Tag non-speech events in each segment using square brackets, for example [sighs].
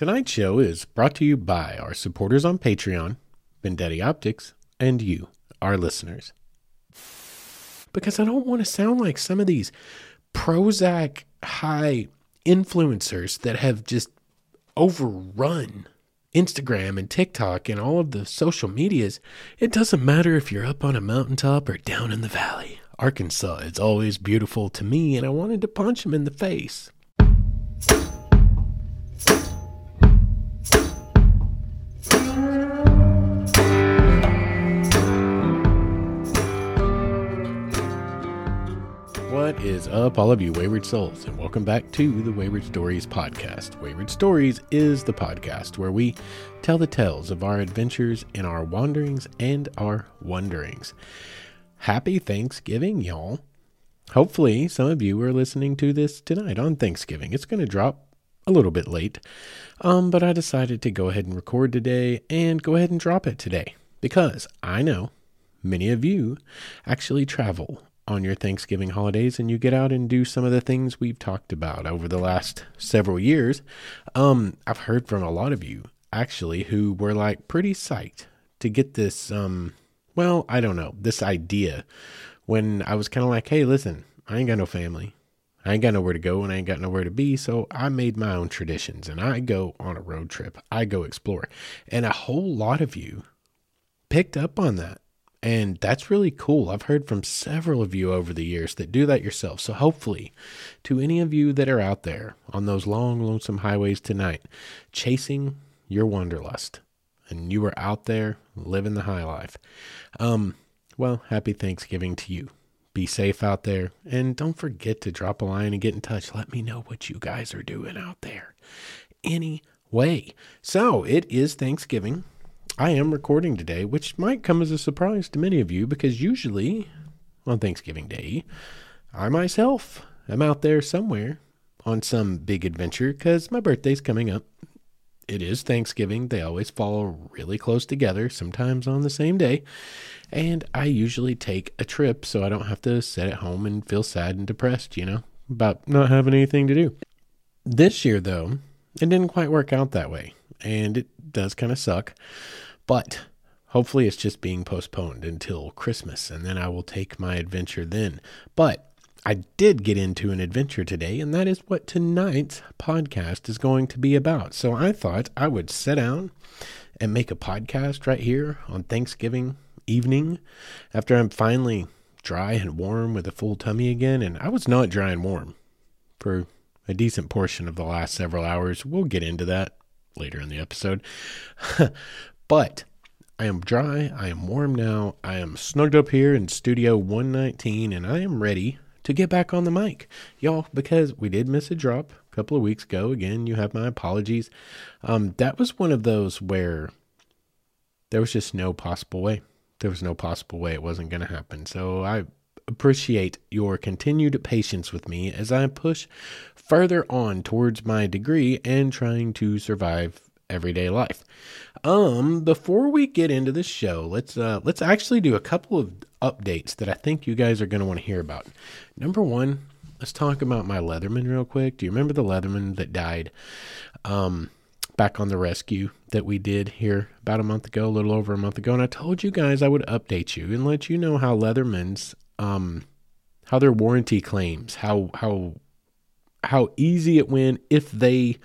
Tonight's show is brought to you by our supporters on Patreon, Vendetti Optics, and you, our listeners. Because I don't want to sound like some of these Prozac high influencers that have just overrun Instagram and TikTok and all of the social medias. It doesn't matter if you're up on a mountaintop or down in the valley. Arkansas is always beautiful to me, and I wanted to punch him in the face. What is up, all of you wayward souls, and welcome back to the Wayward Stories podcast. Wayward Stories is the podcast where we tell the tales of our adventures in our wanderings and our wonderings. Happy Thanksgiving, y'all. Hopefully, some of you are listening to this tonight on Thanksgiving. It's going to drop a little bit late, um, but I decided to go ahead and record today and go ahead and drop it today because I know many of you actually travel on your Thanksgiving holidays and you get out and do some of the things we've talked about over the last several years. Um, I've heard from a lot of you actually who were like pretty psyched to get this, um, well, I don't know, this idea when I was kind of like, hey, listen, I ain't got no family. I ain't got nowhere to go and I ain't got nowhere to be. So I made my own traditions and I go on a road trip. I go explore. And a whole lot of you picked up on that. And that's really cool. I've heard from several of you over the years that do that yourself. So hopefully, to any of you that are out there on those long, lonesome highways tonight, chasing your wanderlust, and you are out there living the high life, um, well, happy Thanksgiving to you. Be safe out there. And don't forget to drop a line and get in touch. Let me know what you guys are doing out there. Anyway, so it is Thanksgiving. I am recording today, which might come as a surprise to many of you because usually on Thanksgiving Day, I myself am out there somewhere on some big adventure because my birthday's coming up. It is Thanksgiving. They always fall really close together, sometimes on the same day. And I usually take a trip so I don't have to sit at home and feel sad and depressed, you know, about not having anything to do. This year, though, it didn't quite work out that way. And it does kind of suck. But hopefully it's just being postponed until Christmas and then I will take my adventure then. But I did get into an adventure today, and that is what tonight's podcast is going to be about. So I thought I would sit down and make a podcast right here on Thanksgiving evening after I'm finally dry and warm with a full tummy again. And I was not dry and warm for a decent portion of the last several hours. We'll get into that later in the episode. [laughs] But I am dry, I am warm now, I am snugged up here in Studio 119, and I am ready to get back on the mic. Y'all, because we did miss a drop a couple of weeks ago. Again, you have my apologies. Um, that was one of those where there was just no possible way. There was no possible way it wasn't going to happen. So I appreciate your continued patience with me as I push further on towards my degree and trying to survive everyday life. Um, before we get into the show, let's uh let's actually do a couple of updates that I think you guys are going to want to hear about. Number 1, let's talk about my Leatherman real quick. Do you remember the Leatherman that died um back on the rescue that we did here about a month ago, a little over a month ago, and I told you guys I would update you and let you know how Leatherman's um how their warranty claims, how how how easy it went if they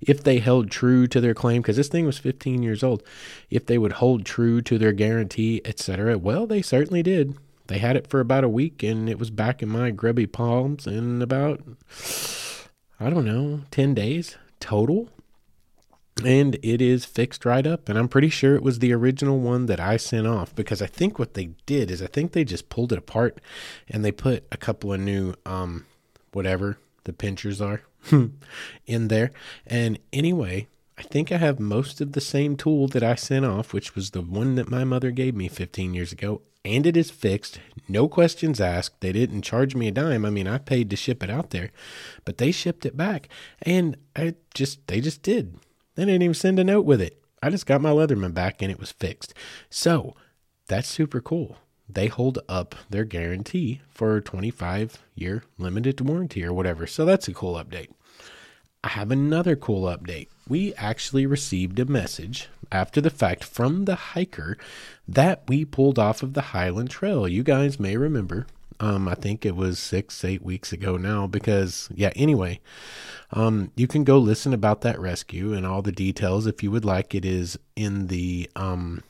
if they held true to their claim, because this thing was 15 years old, if they would hold true to their guarantee, etc. Well, they certainly did. They had it for about a week, and it was back in my grubby palms in about, I don't know, 10 days total. And it is fixed right up. And I'm pretty sure it was the original one that I sent off because I think what they did is I think they just pulled it apart and they put a couple of new, um, whatever the pinchers are [laughs] in there. And anyway, I think I have most of the same tool that I sent off, which was the one that my mother gave me 15 years ago, and it is fixed. No questions asked. They didn't charge me a dime. I mean, I paid to ship it out there, but they shipped it back, and I just they just did. They didn't even send a note with it. I just got my Leatherman back and it was fixed. So that's super cool they hold up their guarantee for a 25 year limited warranty or whatever. So that's a cool update. I have another cool update. We actually received a message after the fact from the hiker that we pulled off of the Highland Trail. You guys may remember. Um, I think it was six, eight weeks ago now. Because yeah, anyway, um, you can go listen about that rescue and all the details if you would like. It is in the um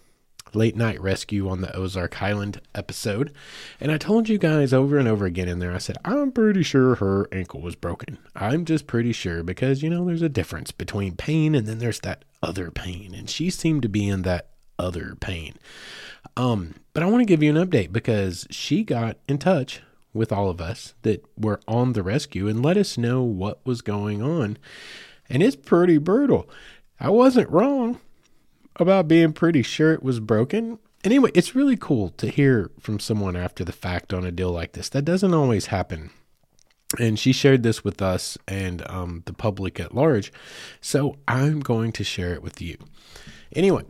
late night rescue on the Ozark Highland episode. And I told you guys over and over again in there, I said, I'm pretty sure her ankle was broken. I'm just pretty sure because, you know, there's a difference between pain and then there's that other pain. And she seemed to be in that other pain. Um, but I want to give you an update because she got in touch with all of us that were on the rescue and let us know what was going on. And it's pretty brutal. I wasn't wrong about being pretty sure it was broken. Anyway, it's really cool to hear from someone after the fact on a deal like this. That doesn't always happen. And she shared this with us and um, the public at large. So I'm going to share it with you. Anyway,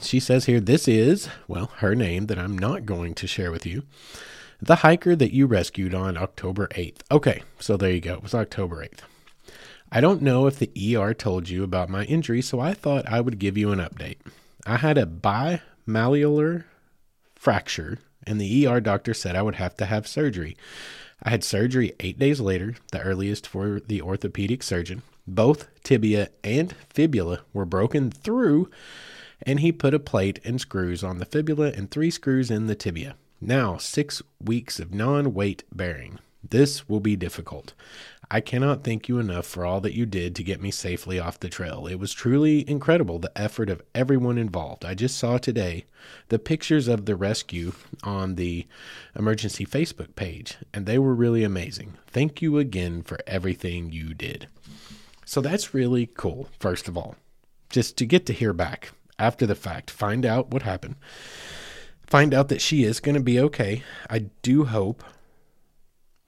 she says here this is, well, her name that I'm not going to share with you. The hiker that you rescued on October 8th. Okay, so there you go. It was October 8th. I don't know if the ER told you about my injury, so I thought I would give you an update. I had a bimalleolar fracture, and the ER doctor said I would have to have surgery. I had surgery eight days later, the earliest for the orthopedic surgeon. Both tibia and fibula were broken through, and he put a plate and screws on the fibula and three screws in the tibia. Now, six weeks of non weight bearing. This will be difficult. I cannot thank you enough for all that you did to get me safely off the trail. It was truly incredible the effort of everyone involved. I just saw today the pictures of the rescue on the emergency Facebook page, and they were really amazing. Thank you again for everything you did. So that's really cool, first of all, just to get to hear back after the fact, find out what happened, find out that she is going to be okay. I do hope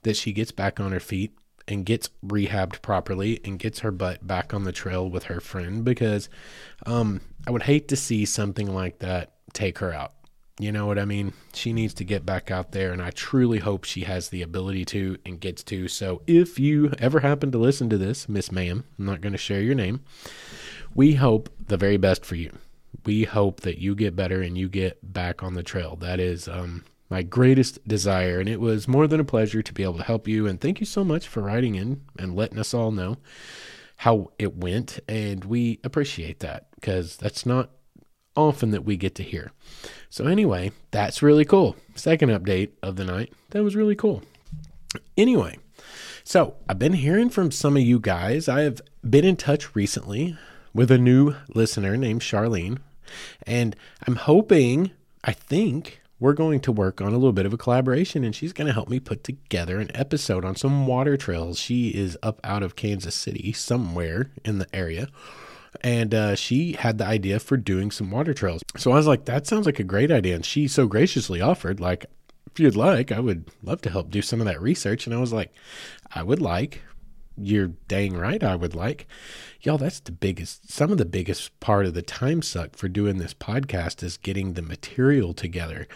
that she gets back on her feet and gets rehabbed properly and gets her butt back on the trail with her friend because um, I would hate to see something like that take her out. You know what I mean? She needs to get back out there, and I truly hope she has the ability to and gets to. So, if you ever happen to listen to this, Miss Ma'am, I'm not going to share your name, we hope the very best for you. We hope that you get better and you get back on the trail. That is um, my greatest desire. And it was more than a pleasure to be able to help you. And thank you so much for writing in and letting us all know how it went. And we appreciate that because that's not often that we get to hear. So, anyway, that's really cool. Second update of the night. That was really cool. Anyway, so I've been hearing from some of you guys. I have been in touch recently with a new listener named Charlene. And I'm hoping, I think, we're going to work on a little bit of a collaboration and she's going to help me put together an episode on some water trails. She is up out of Kansas City, somewhere in the area. And uh, she had the idea for doing some water trails. So I was like, that sounds like a great idea. And she so graciously offered, like, if you'd like, I would love to help do some of that research. And I was like, I would like, you're dang right I would like. Y'all, that's the biggest, some of the biggest part of the time suck for doing this podcast is getting the material together.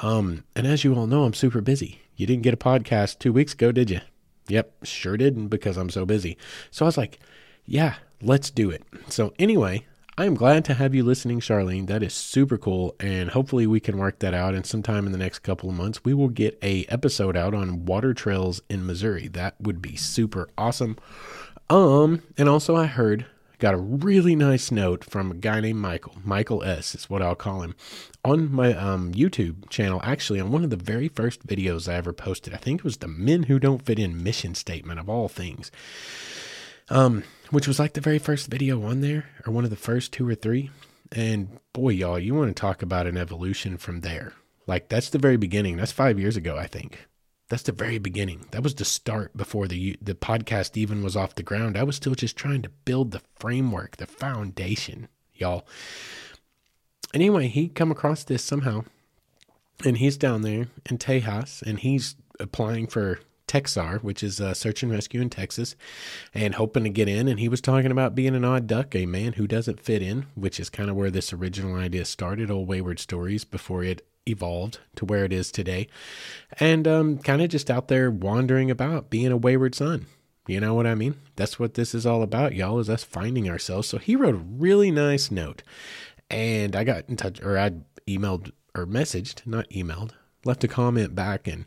Um, and as you all know, I'm super busy. You didn't get a podcast two weeks ago, did you? Yep, sure didn't because I'm so busy. So I was like, yeah, let's do it. So anyway, I am glad to have you listening, Charlene. That is super cool, and hopefully we can work that out. And sometime in the next couple of months, we will get a episode out on water trails in Missouri. That would be super awesome. Um, and also I heard got a really nice note from a guy named Michael. Michael S is what I'll call him on my um, YouTube channel. Actually, on one of the very first videos I ever posted, I think it was the Men Who Don't Fit In mission statement of all things. Um, which was like the very first video on there, or one of the first two or three. And boy, y'all, you want to talk about an evolution from there. Like that's the very beginning. That's five years ago, I think. That's the very beginning. That was the start before the the podcast even was off the ground. I was still just trying to build the framework, the foundation, y'all. Anyway, he come across this somehow, and he's down there in Tejas, and he's applying for TEXSAR, which is a search and rescue in Texas, and hoping to get in. And he was talking about being an odd duck, a man who doesn't fit in, which is kind of where this original idea started, Old Wayward Stories, before it evolved to where it is today. And um, kind of just out there wandering about, being a wayward son. You know what I mean? That's what this is all about, y'all, is us finding ourselves. So he wrote a really nice note. And I got in touch, or I emailed or messaged, not emailed, left a comment back. And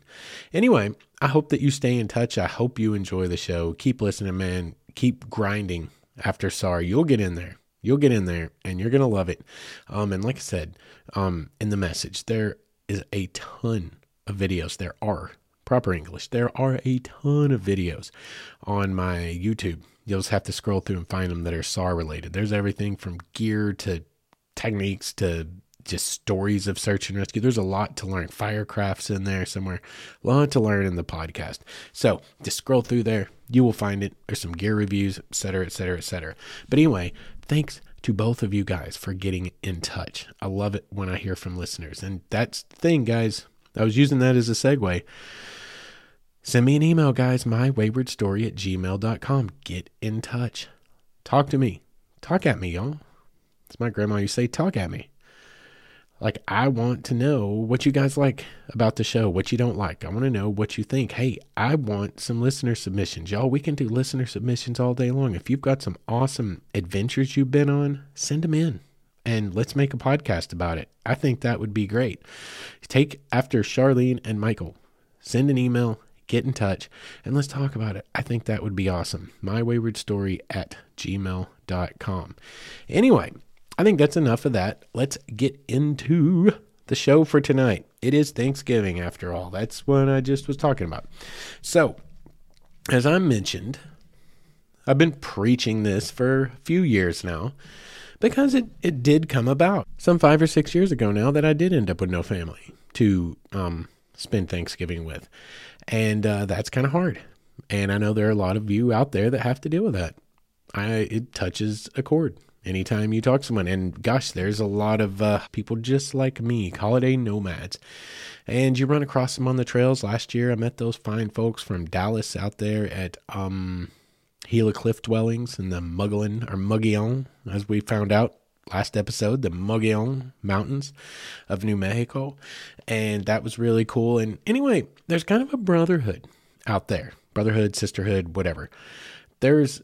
anyway, I hope that you stay in touch. I hope you enjoy the show. Keep listening, man. Keep grinding after sorry. You'll get in there. You'll get in there and you're going to love it. Um, and like I said, um, in the message, there is a ton of videos. There are proper English. There are a ton of videos on my YouTube. You'll just have to scroll through and find them that are SAR related. There's everything from gear to techniques to just stories of search and rescue. There's a lot to learn. Firecrafts in there somewhere. A lot to learn in the podcast. So just scroll through there. You will find it. There's some gear reviews, et cetera, et cetera, et cetera. But anyway, thanks to both of you guys for getting in touch. I love it when I hear from listeners. And that's the thing, guys. I was using that as a segue. Send me an email, guys, mywaywardstory at gmail.com. Get in touch. Talk to me. Talk at me, y'all. It's my grandma You say, talk at me. Like, I want to know what you guys like about the show, what you don't like. I want to know what you think. Hey, I want some listener submissions. Y'all, we can do listener submissions all day long. If you've got some awesome adventures you've been on, send them in and let's make a podcast about it. I think that would be great. Take after Charlene and Michael, send an email, get in touch, and let's talk about it. I think that would be awesome. My wayward story at gmail.com. Anyway, I think that's enough of that. Let's get into the show for tonight. It is Thanksgiving, after all. That's what I just was talking about. So, as I mentioned, I've been preaching this for a few years now because it, it did come about some five or six years ago now that I did end up with no family to um, spend Thanksgiving with. And uh, that's kind of hard. And I know there are a lot of you out there that have to deal with that. I it touches a chord anytime you talk to someone. And gosh, there's a lot of uh, people just like me, holiday nomads. And you run across them on the trails. Last year, I met those fine folks from Dallas out there at um, Gila Cliff Dwellings in the Mogollon or Mogollon, as we found out last episode, the Mogollon Mountains of New Mexico. And that was really cool. And anyway, there's kind of a brotherhood out there brotherhood, sisterhood, whatever. There's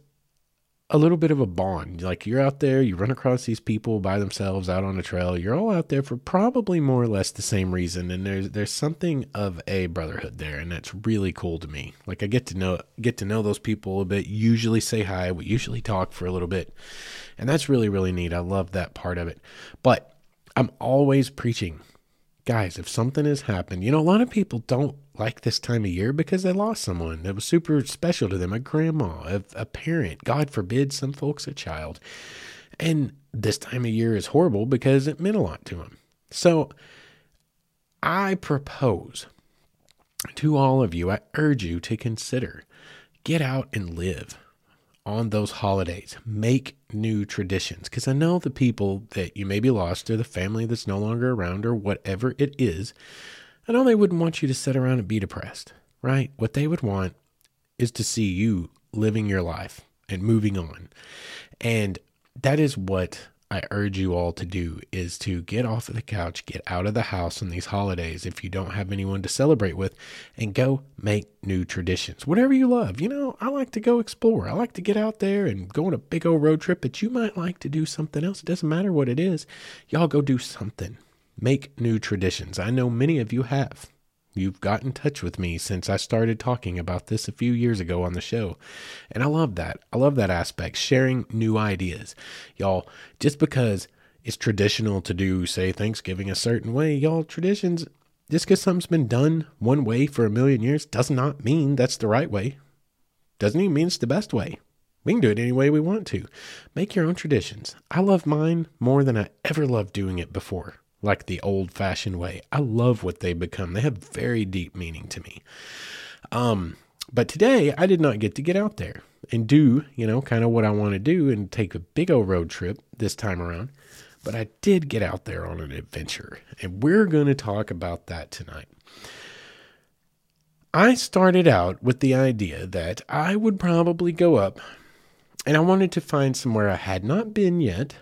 a little bit of a bond. Like you're out there, you run across these people by themselves out on a trail. You're all out there for probably more or less the same reason, and there's there's something of a brotherhood there, and that's really cool to me. Like I get to know get to know those people a bit. Usually say hi. We usually talk for a little bit, and that's really really neat. I love that part of it. But I'm always preaching guys, if something has happened, you know, a lot of people don't like this time of year because they lost someone that was super special to them a grandma, a, a parent, God forbid, some folks a child. And this time of year is horrible because it meant a lot to them. So I propose to all of you, I urge you to consider get out and live on those holidays. Make new traditions because I know the people that you may be lost or the family that's no longer around or whatever it is. I know they wouldn't want you to sit around and be depressed, right? What they would want is to see you living your life and moving on. And that is what I urge you all to do is to get off of the couch, get out of the house on these holidays if you don't have anyone to celebrate with, and go make new traditions. Whatever you love. You know, I like to go explore. I like to get out there and go on a big old road trip, but you might like to do something else. It doesn't matter what it is. Y'all go do something. Make new traditions. I know many of you have. You've got in touch with me since I started talking about this a few years ago on the show. And I love that. I love that aspect, sharing new ideas. Y'all, just because it's traditional to do, say, Thanksgiving a certain way, y'all, traditions, just because something's been done one way for a million years does not mean that's the right way. Doesn't even mean it's the best way. We can do it any way we want to. Make your own traditions. I love mine more than I ever loved doing it before like the old fashioned way. I love what they become. They have very deep meaning to me. Um, but today I did not get to get out there and do, you know, kind of what I want to do and take a big old road trip this time around. But I did get out there on an adventure, and we're going to talk about that tonight. I started out with the idea that I would probably go up and I wanted to find somewhere I had not been yet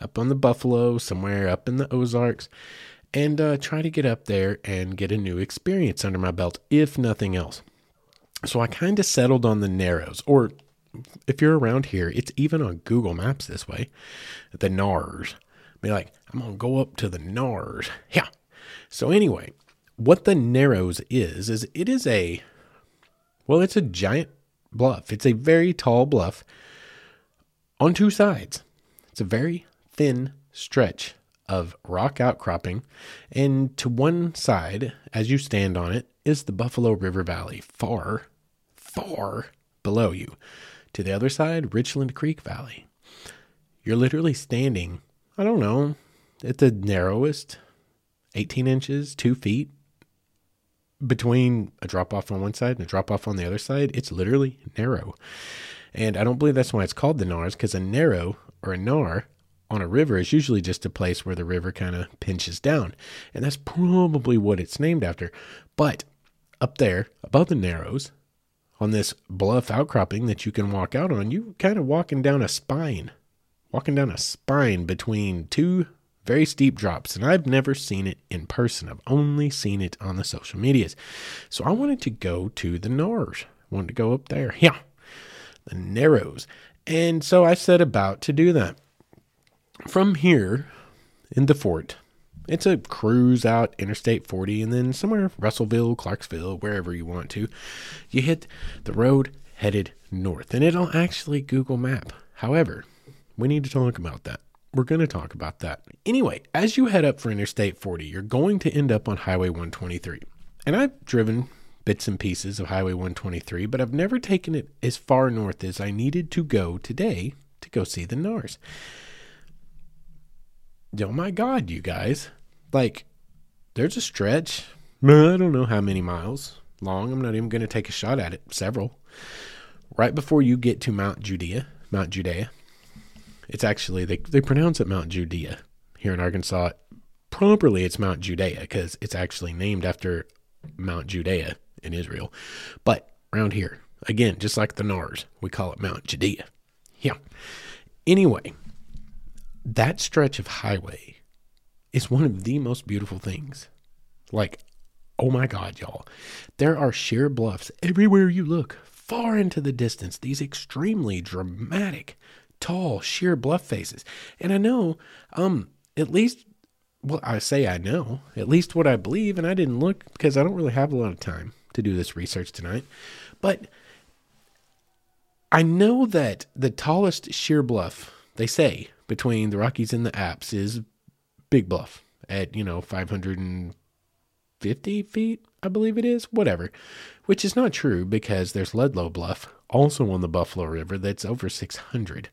up on the Buffalo, somewhere up in the Ozarks, and uh, try to get up there and get a new experience under my belt, if nothing else. So I kind of settled on the Narrows, or if you're around here, it's even on Google Maps this way. The Nars. Be like, I'm gonna go up to the Nars. [laughs] Yeah. So anyway, what the Narrows is is it is a well, it's a giant bluff. It's a very tall bluff on two sides. It's a very thin stretch of rock outcropping, and to one side, as you stand on it, is the Buffalo River Valley, far, far below you. To the other side, Richland Creek Valley. You're literally standing, I don't know, at the narrowest 18 inches, two feet between a drop off on one side and a drop off on the other side. It's literally narrow. And I don't believe that's why it's called the Nars, because a narrow or a Nar on a river is usually just a place where the river kind of pinches down. And that's probably what it's named after. But up there, above the Narrows, on this bluff outcropping that you can walk out on, you kind of walking down a spine, walking down a spine between two very steep drops. And I've never seen it in person. I've only seen it on the social medias. So I wanted to go to the Nars. Wanted to go up there. Yeah. The Narrows. And so I set about to do that. From here in the fort, it's a cruise out Interstate 40 and then somewhere Russellville, Clarksville, wherever you want to. You hit the road headed north and it'll actually Google Map. However, we need to talk about that. We're going to talk about that. Anyway, as you head up for Interstate 40, you're going to end up on Highway 123. And I've driven bits and pieces of Highway 123, but I've never taken it as far north as I needed to go today to go see the NARS. Oh my God, you guys. Like, there's a stretch, I don't know how many miles long. I'm not even going to take a shot at it, several. Right before you get to Mount Judea, Mount Judea, it's actually, they, they pronounce it Mount Judea here in Arkansas. Properly, it's Mount Judea because it's actually named after Mount Judea in Israel. But around here, again, just like the Nars, we call it Mount Judea. Yeah. Anyway, that stretch of highway is one of the most beautiful things. Like, oh my God, y'all. There are sheer bluffs everywhere you look, far into the distance, these extremely dramatic, tall, sheer bluff faces. And I know, um, at least, well, I say I know, at least what I believe, and I didn't look because I don't really have a lot of time to do this research tonight. But I know that the tallest sheer bluff, they say, between the Rockies and the Apps is Big Bluff at, you know, 550 feet, I believe it is, whatever, which is not true because there's Ludlow Bluff, also on the Buffalo River, that's over 600.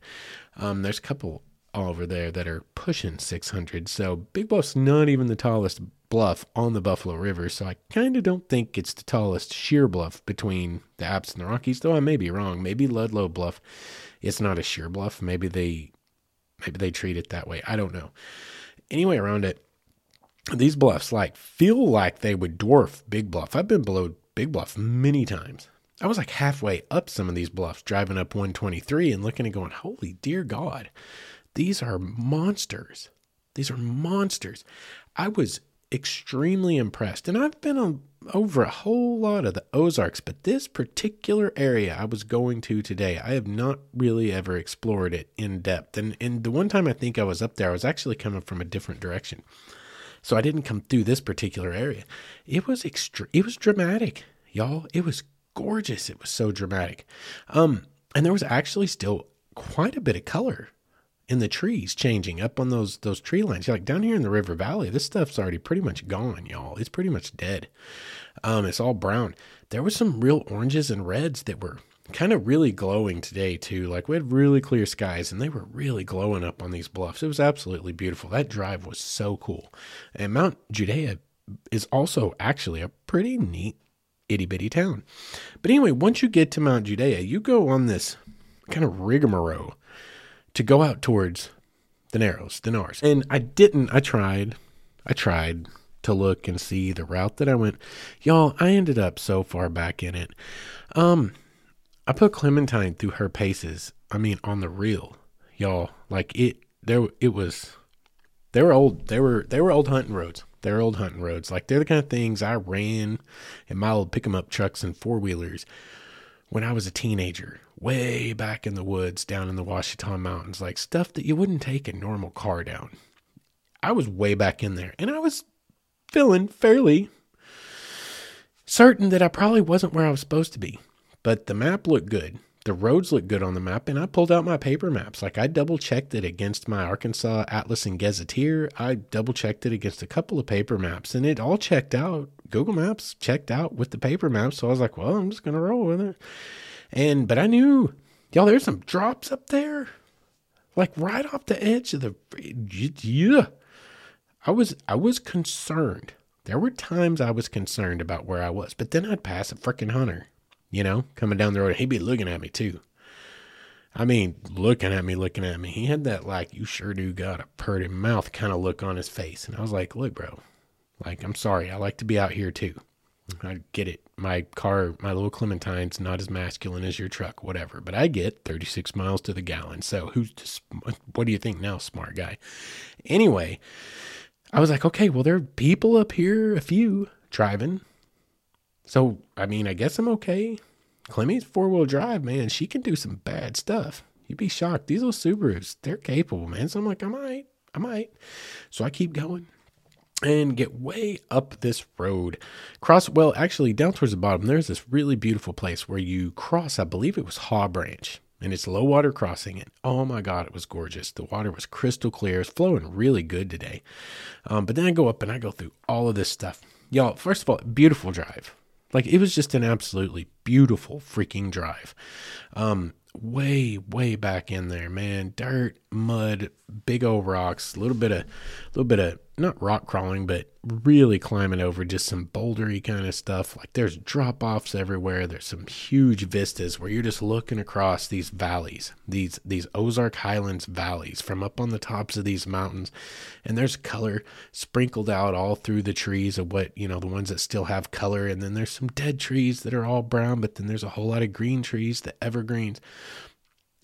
Um, there's a couple over there that are pushing 600. So Big Bluff's not even the tallest bluff on the Buffalo River. So I kind of don't think it's the tallest sheer bluff between the Apps and the Rockies, though I may be wrong. Maybe Ludlow Bluff it's not a sheer bluff. Maybe they maybe they treat it that way. I don't know anyway around it, these bluffs like feel like they would dwarf Big Bluff. I've been below Big Bluff many times. I was like halfway up some of these bluffs, driving up 123 and looking and going, "Holy dear God, these are monsters! These are monsters!" I was extremely impressed, and I've been on over a whole lot of the Ozarks, but this particular area I was going to today, I have not really ever explored it in depth. And and the one time I think I was up there, I was actually coming from a different direction. So I didn't come through this particular area. It was extreme it was dramatic, y'all. It was gorgeous. It was so dramatic. Um and there was actually still quite a bit of color in the trees changing up on those those tree lines. You're Like down here in the river valley, this stuff's already pretty much gone, y'all. It's pretty much dead. Um, it's all brown. There was some real oranges and reds that were kind of really glowing today too. Like we had really clear skies and they were really glowing up on these bluffs. It was absolutely beautiful. That drive was so cool. And Mount Judea is also actually a pretty neat itty bitty town. But anyway, once you get to Mount Judea, you go on this kind of rigmarole to go out towards the Narrows, the Nars. And I didn't, I tried, I tried to look and see the route that I went. Y'all, I ended up so far back in it. Um, I put Clementine through her paces. I mean, on the real, y'all. Like it, there, it was. They were old. They were they were old hunting roads. They're old hunting roads. Like they're the kind of things I ran in my old pick 'em up trucks and four wheelers when I was a teenager, way back in the woods down in the Ouachita Mountains, like stuff that you wouldn't take a normal car down. I was way back in there and I was feeling fairly certain that I probably wasn't where I was supposed to be. But the map looked good. The roads looked good on the map, and I pulled out my paper maps. Like I double checked it against my Arkansas Atlas and Gazetteer. I double checked it against a couple of paper maps, and it all checked out. Google Maps checked out with the paper maps. So I was like, well, I'm just gonna roll with it. And but I knew, y'all, there's some drops up there, like right off the edge of the. Yeah, I was I was concerned. There were times I was concerned about where I was, but then I'd pass a freaking hunter, you know, coming down the road. He'd be looking at me too. I mean, looking at me, looking at me. He had that like, you sure do got a purty mouth kind of look on his face. And I was like, look, bro, like, I'm sorry. I like to be out here too. I get it. My car, my little Clementine's not as masculine as your truck, whatever. But I get 36 miles to the gallon. So who's just, what do you think now, smart guy? Anyway, I was like, okay, well, there are people up here, a few driving. So, I mean, I guess I'm okay. Clemmy's four wheel drive, man. She can do some bad stuff. You'd be shocked. These little Subarus, they're capable, man. So I'm like, I might, I might. So I keep going and get way up this road. Cross, well, actually, down towards the bottom, there's this really beautiful place where you cross, I believe it was Haw Branch, and it's low water crossing. And oh my God, it was gorgeous. The water was crystal clear. It's flowing really good today. Um, but then I go up and I go through all of this stuff. Y'all, first of all, beautiful drive. Like it was just an absolutely beautiful freaking drive. Um, way way back in there man dirt mud big old rocks a little bit of a little bit of not rock crawling but really climbing over just some bouldery kind of stuff. Like there's drop offs everywhere. There's some huge vistas where you're just looking across these valleys these these ozark highlands valleys from up on the tops of these mountains. And there's color sprinkled out all through the trees of what you know the ones that still have color. And then there's some dead trees that are all brown but then there's a whole lot of green trees the evergreens.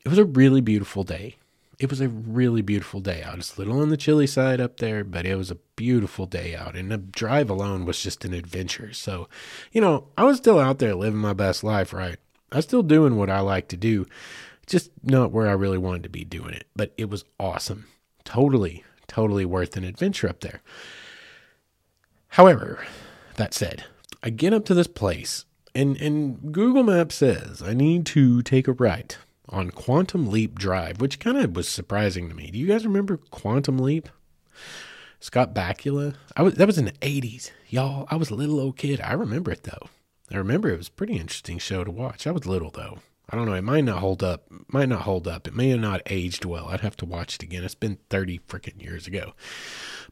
It was a really beautiful day. It was a really beautiful day out. It's a little on the chilly side up there, but it was a beautiful day out. And the drive alone was just an adventure. So, you know, I was still out there living my best life, right? I was still doing what I like to do, just not where I really wanted to be doing it. But it was awesome. Totally, totally worth an adventure up there. However, that said, I get up to this place and, and Google Maps says I need to take a right on Quantum Leap Drive, which kind of was surprising to me. Do you guys remember Quantum Leap? Scott Bakula. I was that was in the eighties, y'all. I was a little old kid. I remember it though. I remember it was a pretty interesting show to watch. I was little though. I don't know. It might not hold up. Might not hold up. It may have not aged well. I'd have to watch it again. It's been thirty freaking years ago,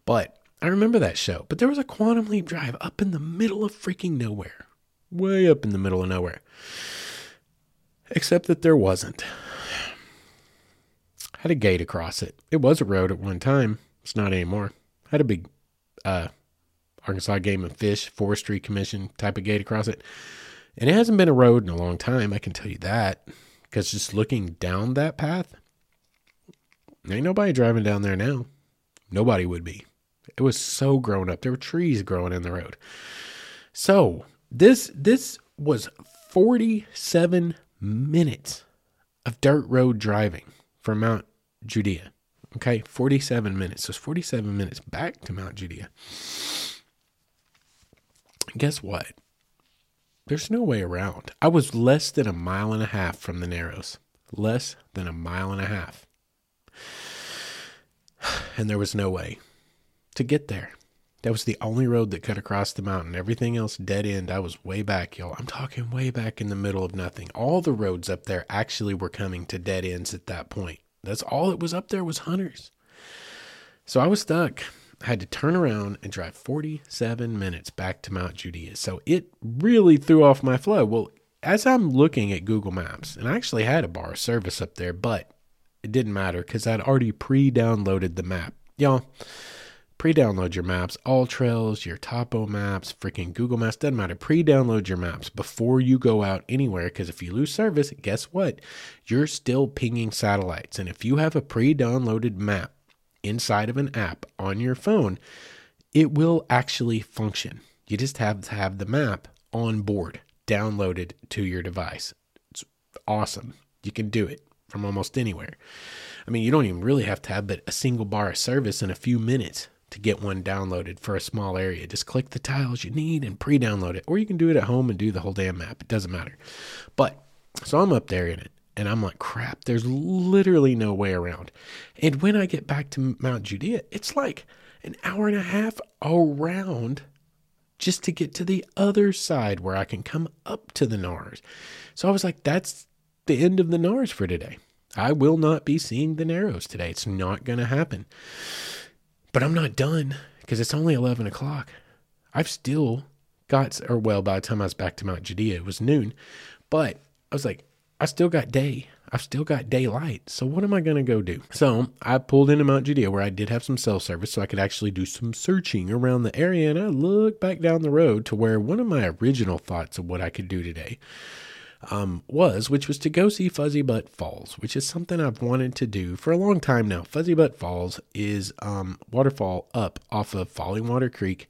but I remember that show. But there was a Quantum Leap Drive up in the middle of freaking nowhere, way up in the middle of nowhere except that there wasn't. Had a gate across it. It was a road at one time. It's not anymore. Had a big uh, Arkansas Game and Fish Forestry Commission type of gate across it. And it hasn't been a road in a long time, I can tell you that. Because just looking down that path, ain't nobody driving down there now. Nobody would be. It was so grown up. There were trees growing in the road. So this this was 47 minutes of dirt road driving from Mount Judea. Okay, 47 minutes. So it's 47 minutes back to Mount Judea. Guess what? There's no way around. I was less than a mile and a half from the Narrows. Less than a mile and a half. [sighs] And there was no way to get there. That was the only road that cut across the mountain. Everything else dead end. I was way back, y'all. I'm talking way back in the middle of nothing. All the roads up there actually were coming to dead ends at that point. That's all that was up there was hunters. So I was stuck. I had to turn around and drive 47 minutes back to Mount Judea. So it really threw off my flow. Well, as I'm looking at Google Maps, and I actually had a bar service up there, but it didn't matter because I'd already pre downloaded the map. Y'all, pre-download your maps, AllTrails, your Topo Maps, freaking Google Maps, doesn't matter. Pre-download your maps before you go out anywhere because if you lose service, guess what? You're still pinging satellites. And if you have a pre-downloaded map inside of an app on your phone, it will actually function. You just have to have the map on board, downloaded to your device. It's awesome. You can do it from almost anywhere. I mean, you don't even really have to have but a single bar of service in a few minutes to get one downloaded for a small area. Just click the tiles you need and pre download it. Or you can do it at home and do the whole damn map. It doesn't matter. But so I'm up there in it and I'm like, crap, there's literally no way around. And when I get back to Mount Judea, it's like an hour and a half around just to get to the other side where I can come up to the Nars. So I was like, that's the end of the Nars for today. I will not be seeing the Narrows today. It's not going to happen. But I'm not done because it's only 11 o'clock. I've still got, or well, by the time I was back to Mount Judea, it was noon. But I was like, I still got day. I've still got daylight. So what am I going to go do? So I pulled into Mount Judea where I did have some cell service so I could actually do some searching around the area. And I looked back down the road to where one of my original thoughts of what I could do today um, was, which was to go see Fuzzy Butt Falls, which is something I've wanted to do for a long time now. Fuzzy Butt Falls is um, waterfall up off of Falling Water Creek,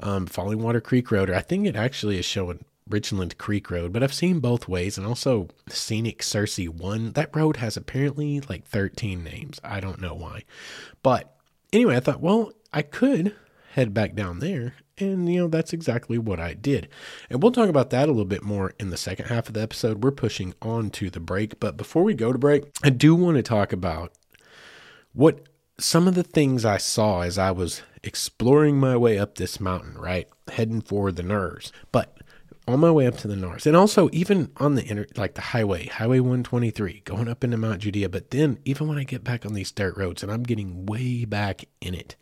um, Falling Water Creek Road, or I think it actually is showing Richland Creek Road, but I've seen both ways and also Scenic Cersei 1. That road has apparently like 13 names. I don't know why. But anyway, I thought, well, I could head back down there and, you know, that's exactly what I did. And we'll talk about that a little bit more in the second half of the episode. We're pushing on to the break. But before we go to break, I do want to talk about what some of the things I saw as I was exploring my way up this mountain, right? Heading for the Nars. But on my way up to the Nars, and also even on the inner, like the highway, Highway 123, going up into Mount Judea. But then even when I get back on these dirt roads and I'm getting way back in it,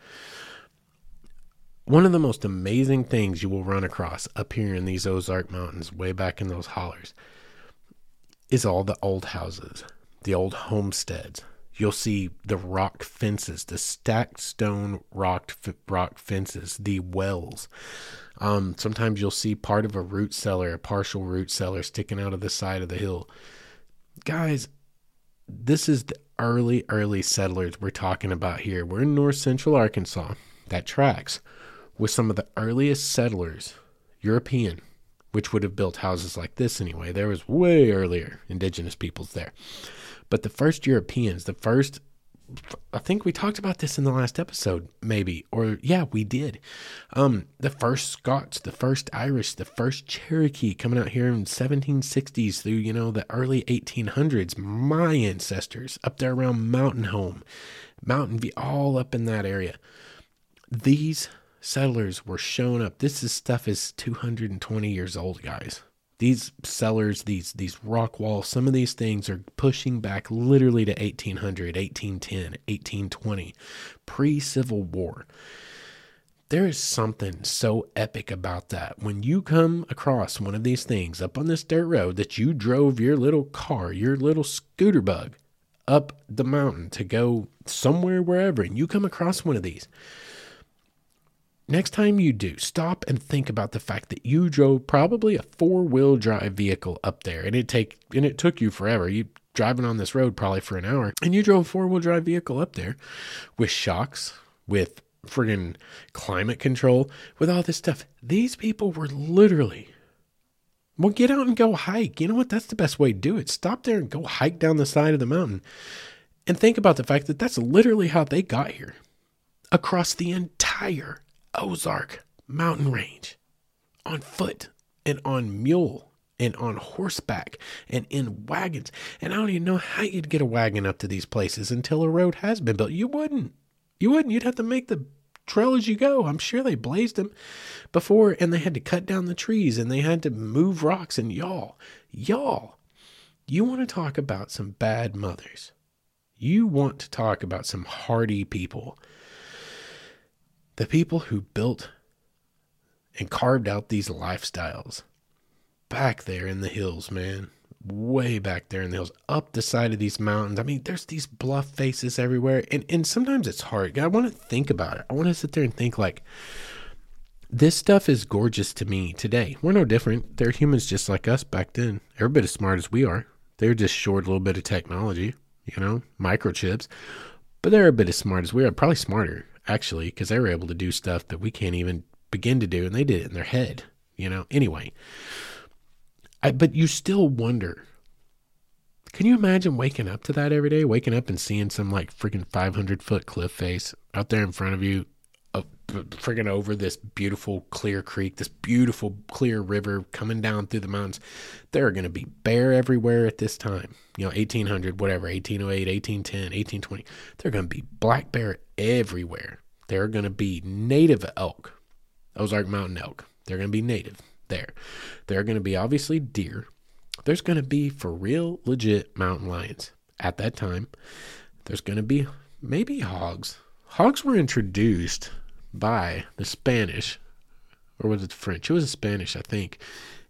one of the most amazing things you will run across up here in these Ozark Mountains, way back in those hollers, is all the old houses, the old homesteads. You'll see the rock fences, the stacked stone rock rock fences, the wells. Um, sometimes you'll see part of a root cellar, a partial root cellar sticking out of the side of the hill. Guys, this is the early, early settlers we're talking about here. We're in north central Arkansas. That tracks with some of the earliest settlers, European, which would have built houses like this anyway. There was way earlier indigenous peoples there. But the first Europeans, the first I think we talked about this in the last episode, maybe, or yeah, we did. Um, the first Scots, the first Irish, the first Cherokee coming out here in 1760s through you know the early 1800s. My ancestors up there around Mountain Home, Mountain View, all up in that area. These settlers were showing up. This is stuff is 220 years old, guys. These cellars, these these rock walls, some of these things are pushing back literally to 1800, 1810, 1820, pre-Civil War. There is something so epic about that. When you come across one of these things up on this dirt road that you drove your little car, your little scooter bug up the mountain to go somewhere, wherever, and you come across one of these, Next time you do, stop and think about the fact that you drove probably a four-wheel drive vehicle up there and it take and it took you forever. You driving on this road probably for an hour and you drove a four-wheel drive vehicle up there with shocks, with friggin' climate control, with all this stuff. These people were literally well, get out and go hike. You know what? That's the best way to do it. Stop there and go hike down the side of the mountain and think about the fact that that's literally how they got here across the entire Ozark mountain range on foot and on mule and on horseback and in wagons. And I don't even know how you'd get a wagon up to these places until a road has been built. You wouldn't. You wouldn't. You'd have to make the trail as you go. I'm sure they blazed them before and they had to cut down the trees and they had to move rocks. And y'all, y'all, you want to talk about some bad mothers. You want to talk about some hardy people the people who built and carved out these lifestyles back there in the hills, man. Way back there in the hills, up the side of these mountains. I mean, there's these bluff faces everywhere. And, and sometimes it's hard. I want to think about it. I want to sit there and think, like, this stuff is gorgeous to me today. We're no different. They're humans just like us back then. They're a bit as smart as we are. They're just short a little bit of technology, you know, microchips. But they're a bit as smart as we are, probably smarter actually, because they were able to do stuff that we can't even begin to do, and they did it in their head, you know. Anyway, I, but you still wonder. Can you imagine waking up to that every day? Waking up and seeing some like freaking 500 foot cliff face out there in front of you, uh, friggin' over this beautiful clear creek, this beautiful clear river coming down through the mountains. There are going to be bear everywhere at this time. You know, 1800, whatever, 1808, 1810, 1820. There are going to be black bear everywhere. There are going to be native elk, Ozark Mountain elk. They're going to be native there. There are going to be obviously deer. There's going to be for real, legit mountain lions at that time. There's going to be maybe hogs. Hogs were introduced by the Spanish, or was it French? It was Spanish, I think,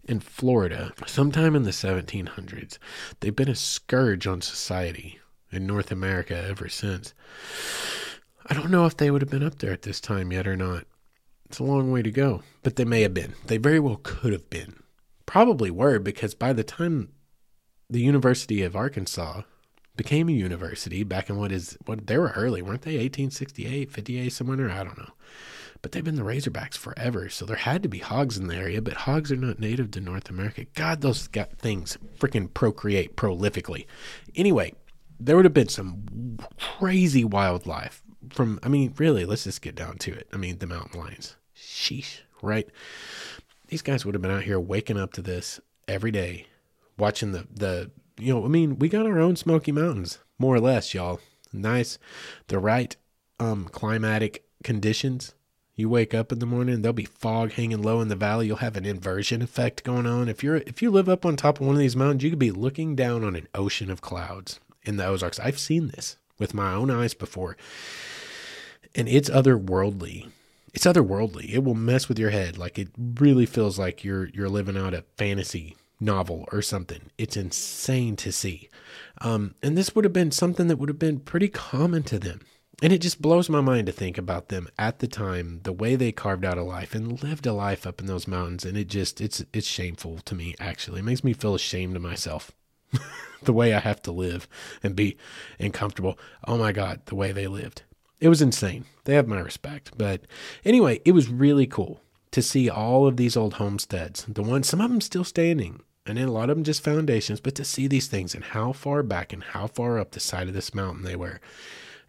in Florida sometime in the 1700s. They've been a scourge on society in North America ever since. I don't know if they would have been up there at this time yet or not. It's a long way to go, but they may have been. They very well could have been. Probably were because by the time the University of Arkansas became a university back in what is what they were early, weren't they? 1868, 58, somewhere, I don't know. But they've been the Razorbacks forever, so there had to be hogs in the area, but hogs are not native to North America. God, those got things freaking procreate prolifically. Anyway, there would have been some crazy wildlife from I mean, really, let's just get down to it. I mean, the mountain lions. Sheesh, right? These guys would have been out here waking up to this every day, watching the the you know, I mean, we got our own Smoky Mountains, more or less, y'all. Nice, the right um climatic conditions. You wake up in the morning, there'll be fog hanging low in the valley. You'll have an inversion effect going on. If you're if you live up on top of one of these mountains, you could be looking down on an ocean of clouds in the Ozarks. I've seen this with my own eyes before. And it's otherworldly it's otherworldly. It will mess with your head. Like it really feels like you're you're living out a fantasy novel or something. It's insane to see. Um, and this would have been something that would have been pretty common to them. And it just blows my mind to think about them at the time, the way they carved out a life and lived a life up in those mountains. And it just it's it's shameful to me actually. It makes me feel ashamed of myself. [laughs] the way I have to live and be uncomfortable. Oh my God, the way they lived. It was insane. They have my respect. But anyway, it was really cool to see all of these old homesteads. The ones, some of them still standing, and then a lot of them just foundations, but to see these things and how far back and how far up the side of this mountain they were.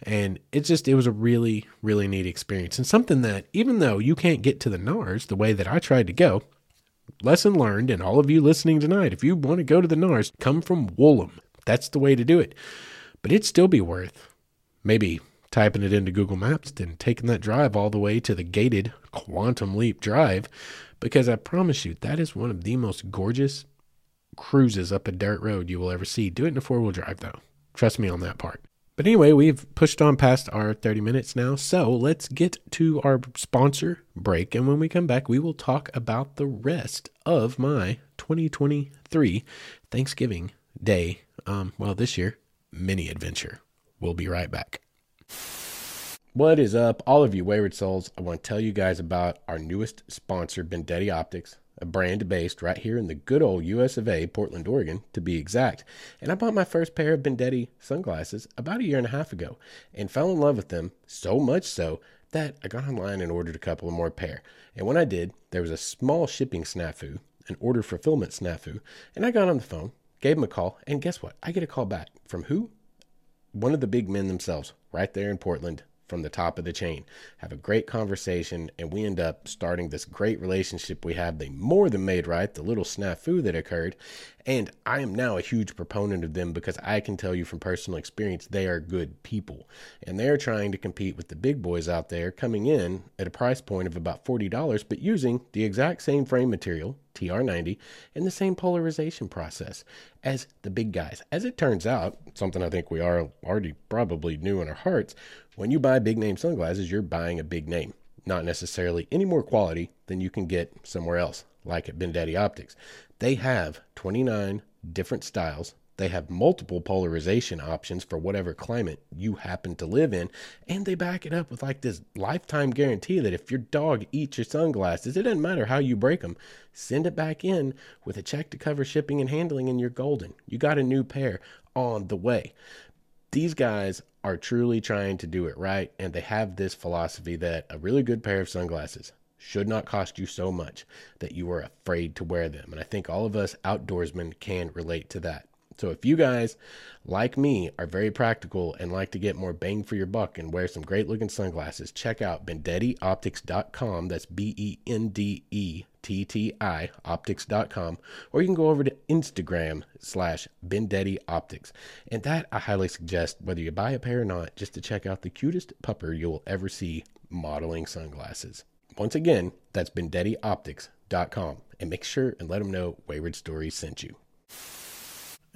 And it just, it was a really, really neat experience. And something that, even though you can't get to the NARS the way that I tried to go, lesson learned, and all of you listening tonight, if you want to go to the NARS, come from Woolum. That's the way to do it. But it'd still be worth maybe typing it into Google Maps and taking that drive all the way to the gated Quantum Leap Drive because I promise you, that is one of the most gorgeous cruises up a dirt road you will ever see. Do it in a four wheel drive, though. Trust me on that part. But anyway, we've pushed on past our 30 minutes now, so let's get to our sponsor break. And when we come back, we will talk about the rest of my 2023 Thanksgiving Day, um, well, this year, mini adventure. We'll be right back. What is up, all of you wayward souls? I want to tell you guys about our newest sponsor, Bendetti Optics, a brand based right here in the good old US of A, Portland, Oregon, to be exact. And I bought my first pair of Bendetti sunglasses about a year and a half ago and fell in love with them so much so that I got online and ordered a couple more pair. And when I did, there was a small shipping snafu, an order fulfillment snafu, and I got on the phone, gave them a call, and guess what? I get a call back from who? One of the big men themselves, right there in Portland from the top of the chain. Have a great conversation, and we end up starting this great relationship we have. They more than made right the little snafu that occurred. And I am now a huge proponent of them because I can tell you from personal experience, they are good people. And they're trying to compete with the big boys out there coming in at a price point of about $40, but using the exact same frame material, TR90, and the same polarization process as the big guys. As it turns out, something I think we are already probably knew in our hearts, when you buy big name sunglasses, you're buying a big name, not necessarily any more quality than you can get somewhere else, like at Bendetti Optics. They have 29 different styles. They have multiple polarization options for whatever climate you happen to live in. And they back it up with like this lifetime guarantee that if your dog eats your sunglasses, it doesn't matter how you break them, send it back in with a check to cover shipping and handling, and you're golden. You got a new pair on the way. These guys are truly trying to do it right, and they have this philosophy that a really good pair of sunglasses should not cost you so much that you are afraid to wear them. And I think all of us outdoorsmen can relate to that. So if you guys, like me, are very practical and like to get more bang for your buck and wear some great looking sunglasses, check out BendettiOptics.com. That's B E N D E T T I optics.com. Or you can go over to Instagram slash Bendetti Optics. And that I highly suggest, whether you buy a pair or not, just to check out the cutest pupper you'll ever see modeling sunglasses. Once again, that's BendettiOptics.com. And make sure and let them know Wayward Stories sent you.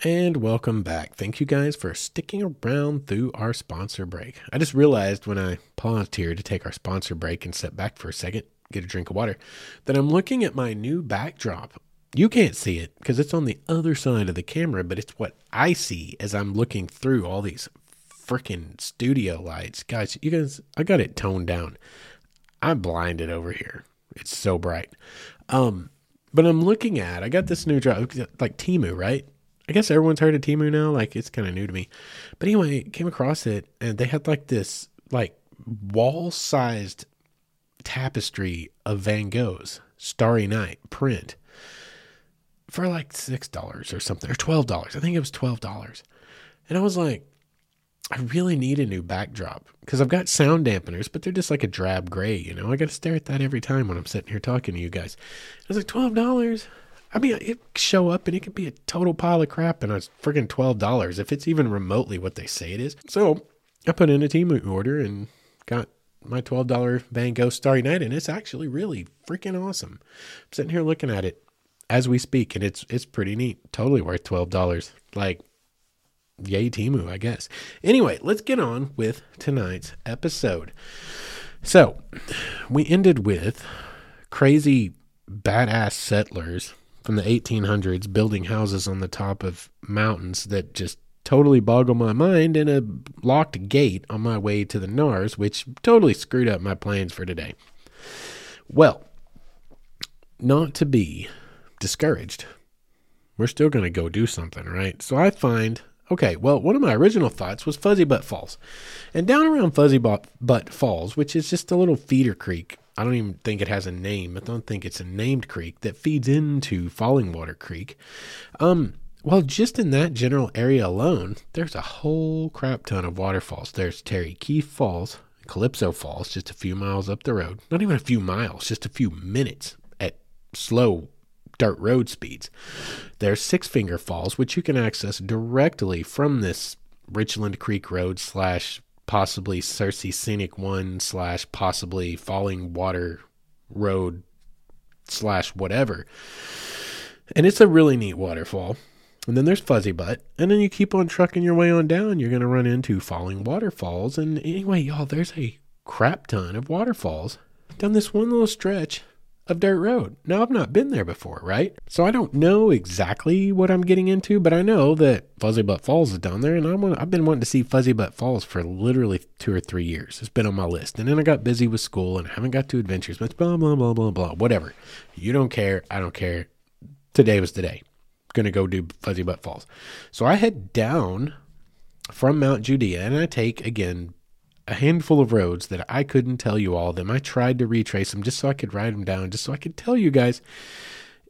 And welcome back. Thank you guys for sticking around through our sponsor break. I just realized when I paused here to take our sponsor break and step back for a second, get a drink of water, that I'm looking at my new backdrop. You can't see it because it's on the other side of the camera, but it's what I see as I'm looking through all these freaking studio lights. Guys, you guys, I got it toned down. I'm blinded over here. It's so bright. Um, but I'm looking at, I got this new drop, like Temu, right? I guess everyone's heard of Temu now. Like it's kind of new to me. But anyway, came across it and they had like this like wall sized tapestry of Van Gogh's Starry Night print for like six dollars or something or twelve dollars. I think it was twelve dollars. And I was like, I really need a new backdrop because I've got sound dampeners, but they're just like a drab gray, you know. I got to stare at that every time when I'm sitting here talking to you guys. I was like, twelve dollars. I mean, it show up and it could be a total pile of crap, and it's twelve dollars if it's even remotely what they say it is. So I put in a Temu order and got my twelve dollar Van Gogh Starry Night, and it's actually really freaking awesome. I'm sitting here looking at it as we speak, and it's it's pretty neat. Totally worth twelve dollars. Like, yay Temu, I guess. Anyway, let's get on with tonight's episode. So we ended with crazy badass settlers the 1800s building houses on the top of mountains that just totally boggle my mind and a locked gate on my way to the Nars, which totally screwed up my plans for today. Well, not to be discouraged. We're still going to go do something, right? So I find, okay, well, one of my original thoughts was Fuzzy Butt Falls. And down around Fuzzy Butt Falls, which is just a little feeder creek I don't even think it has a name. I don't think it's a named creek that feeds into Fallingwater Creek. Um, well, just in that general area alone, there's a whole crap ton of waterfalls. There's Terry Keefe Falls, Calypso Falls, just a few miles up the road. Not even a few miles, just a few minutes at slow dirt road speeds. There's Six Finger Falls, which you can access directly from this Richland Creek Road slash possibly Cersei Scenic One slash possibly Falling Water Road slash whatever. And it's a really neat waterfall. And then there's Fuzzy Butt. And then you keep on trucking your way on down, you're going to run into Falling Waterfalls. And anyway, y'all, there's a crap ton of waterfalls down this one little stretch of dirt road. Now, I've not been there before, right? So I don't know exactly what I'm getting into, but I know that Fuzzy Butt Falls is down there, and I'm, I've been wanting to see Fuzzy Butt Falls for literally two or three years. It's been on my list. And then I got busy with school and I haven't got to adventures, but blah, blah, blah, blah, blah, whatever. You don't care. I don't care. Today was the day. Gonna go do Fuzzy Butt Falls. So I head down from Mount Judea and I take again a handful of roads that I couldn't tell you all of them. I tried to retrace them just so I could write them down, just so I could tell you guys.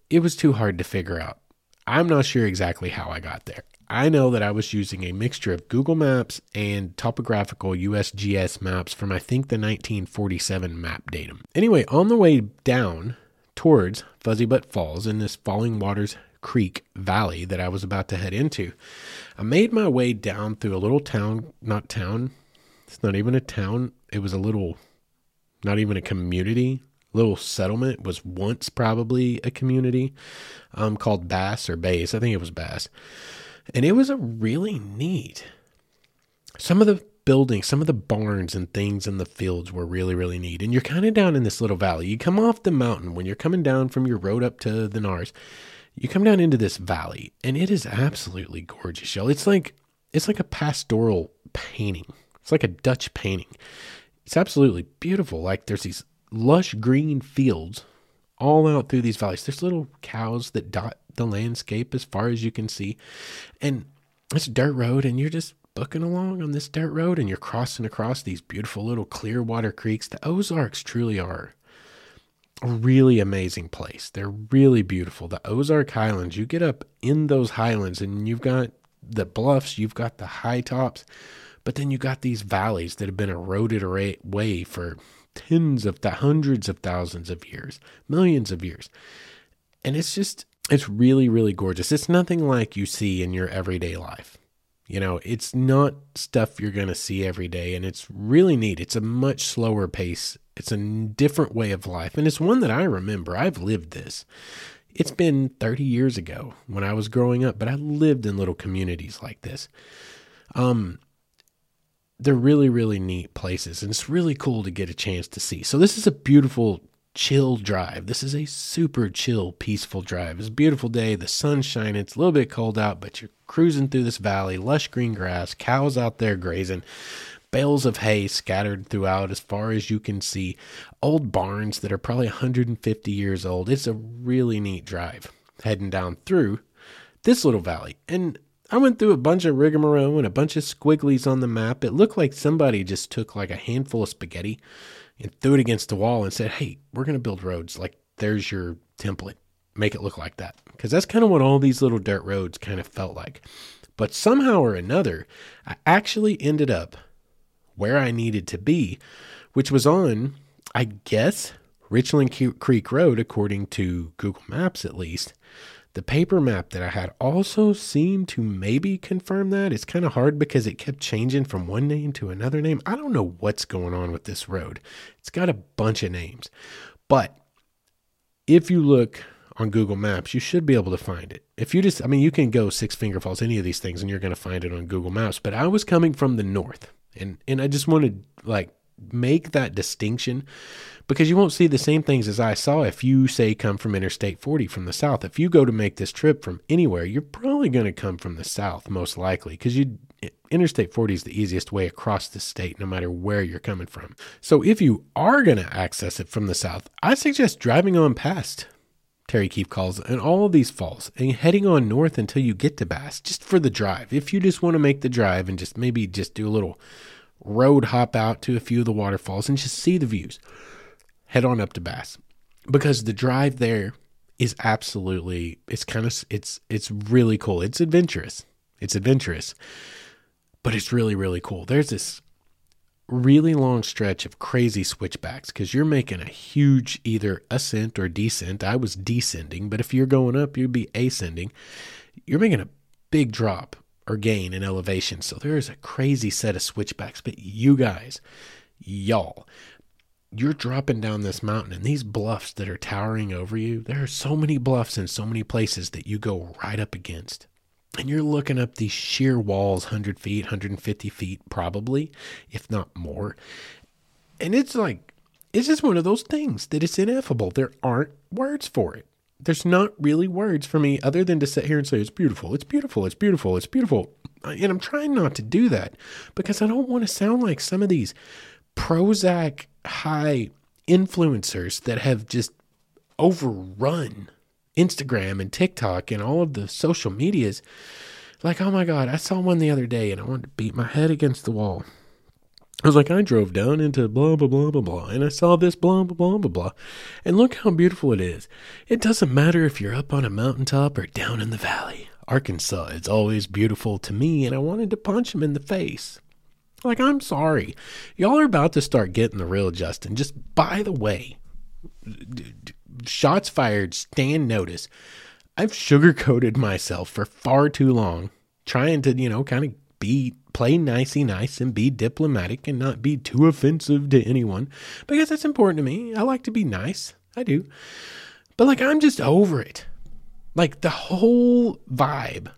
It was too hard to figure out. I'm not sure exactly how I got there. I know that I was using a mixture of Google Maps and topographical USGS maps from I think the 1947 map datum. Anyway, on the way down towards Fuzzy Butt Falls in this Falling Waters Creek Valley that I was about to head into, I made my way down through a little town, not town, it's not even a town. It was a little, not even a community. Little settlement was once probably a community um, called Bass or Base. I think it was Bass. And it was a really neat. Some of the buildings, some of the barns and things in the fields were really, really neat. And you're kind of down in this little valley. You come off the mountain when you're coming down from your road up to the Nars. You come down into this valley, and it is absolutely gorgeous, y'all. It's like it's like a pastoral painting. It's like a Dutch painting. It's absolutely beautiful. Like there's these lush green fields all out through these valleys. There's little cows that dot the landscape as far as you can see. And it's a dirt road and you're just booking along on this dirt road and you're crossing across these beautiful little clear water creeks, the Ozarks truly are a really amazing place. They're really beautiful. The Ozark Highlands, you get up in those highlands and you've got the bluffs, you've got the high tops, but then you got these valleys that have been eroded away for tens of the hundreds of thousands of years, millions of years. And it's just it's really really gorgeous. It's nothing like you see in your everyday life. You know, it's not stuff you're going to see every day and it's really neat. It's a much slower pace. It's a different way of life and it's one that I remember. I've lived this. It's been 30 years ago when I was growing up, but I lived in little communities like this. Um they're really really neat places and it's really cool to get a chance to see. So this is a beautiful chill drive. This is a super chill, peaceful drive. It's a beautiful day. The sun's shining. It's a little bit cold out, but you're cruising through this valley, lush green grass, cows out there grazing, bales of hay scattered throughout as far as you can see, old barns that are probably 150 years old. It's a really neat drive heading down through this little valley. And I went through a bunch of rigmarole and a bunch of squigglies on the map. It looked like somebody just took like a handful of spaghetti and threw it against the wall and said, Hey, we're going to build roads. Like, there's your template. Make it look like that. Because that's kind of what all these little dirt roads kind of felt like. But somehow or another, I actually ended up where I needed to be, which was on, I guess, Richland Creek Road, according to Google Maps at least. The paper map that I had also seemed to maybe confirm that. It's kind of hard because it kept changing from one name to another name. I don't know what's going on with this road. It's got a bunch of names. But if you look on Google Maps, you should be able to find it. If you just, I mean, you can go Six Finger Falls, any of these things, and you're going to find it on Google Maps. But I was coming from the north, and and I just wanted like make that distinction because you won't see the same things as I saw if you say come from Interstate 40 from the south. If you go to make this trip from anywhere, you're probably going to come from the south most likely because you Interstate 40 is the easiest way across the state no matter where you're coming from. So if you are going to access it from the south, I suggest driving on past Terry Keefe Falls and all of these falls and heading on north until you get to Bass just for the drive. If you just want to make the drive and just maybe just do a little road hop out to a few of the waterfalls and just see the views. Head on up to Bass because the drive there is absolutely it's kind of it's it's really cool. It's adventurous. It's adventurous. But it's really really cool. There's this really long stretch of crazy switchbacks cuz you're making a huge either ascent or descent. I was descending, but if you're going up, you'd be ascending. You're making a big drop or gain in elevation. So there is a crazy set of switchbacks. But you guys, y'all, you're dropping down this mountain and these bluffs that are towering over you, there are so many bluffs in so many places that you go right up against. And you're looking up these sheer walls, 100 feet, 150 feet, probably, if not more. And it's like, it's just one of those things that it's ineffable. There aren't words for it there's not really words for me other than to sit here and say it's beautiful, it's beautiful, it's beautiful, it's beautiful. And I'm trying not to do that because I don't want to sound like some of these Prozac high influencers that have just overrun Instagram and TikTok and all of the social medias. Like, oh my God, I saw one the other day and I wanted to beat my head against the wall. I was like, I drove down into blah, blah, blah, blah, blah, and I saw this blah, blah, blah, blah, blah. And look how beautiful it is. It doesn't matter if you're up on a mountaintop or down in the valley. Arkansas is always beautiful to me, and I wanted to punch him in the face. Like, I'm sorry. Y'all are about to start getting the real Justin. Just by the way, shots fired, stand notice. I've sugarcoated myself for far too long, trying to, you know, kind of be play nicey nice and be diplomatic and not be too offensive to anyone because that's important to me. I like to be nice. I do. But like I'm just over it. Like the whole vibe.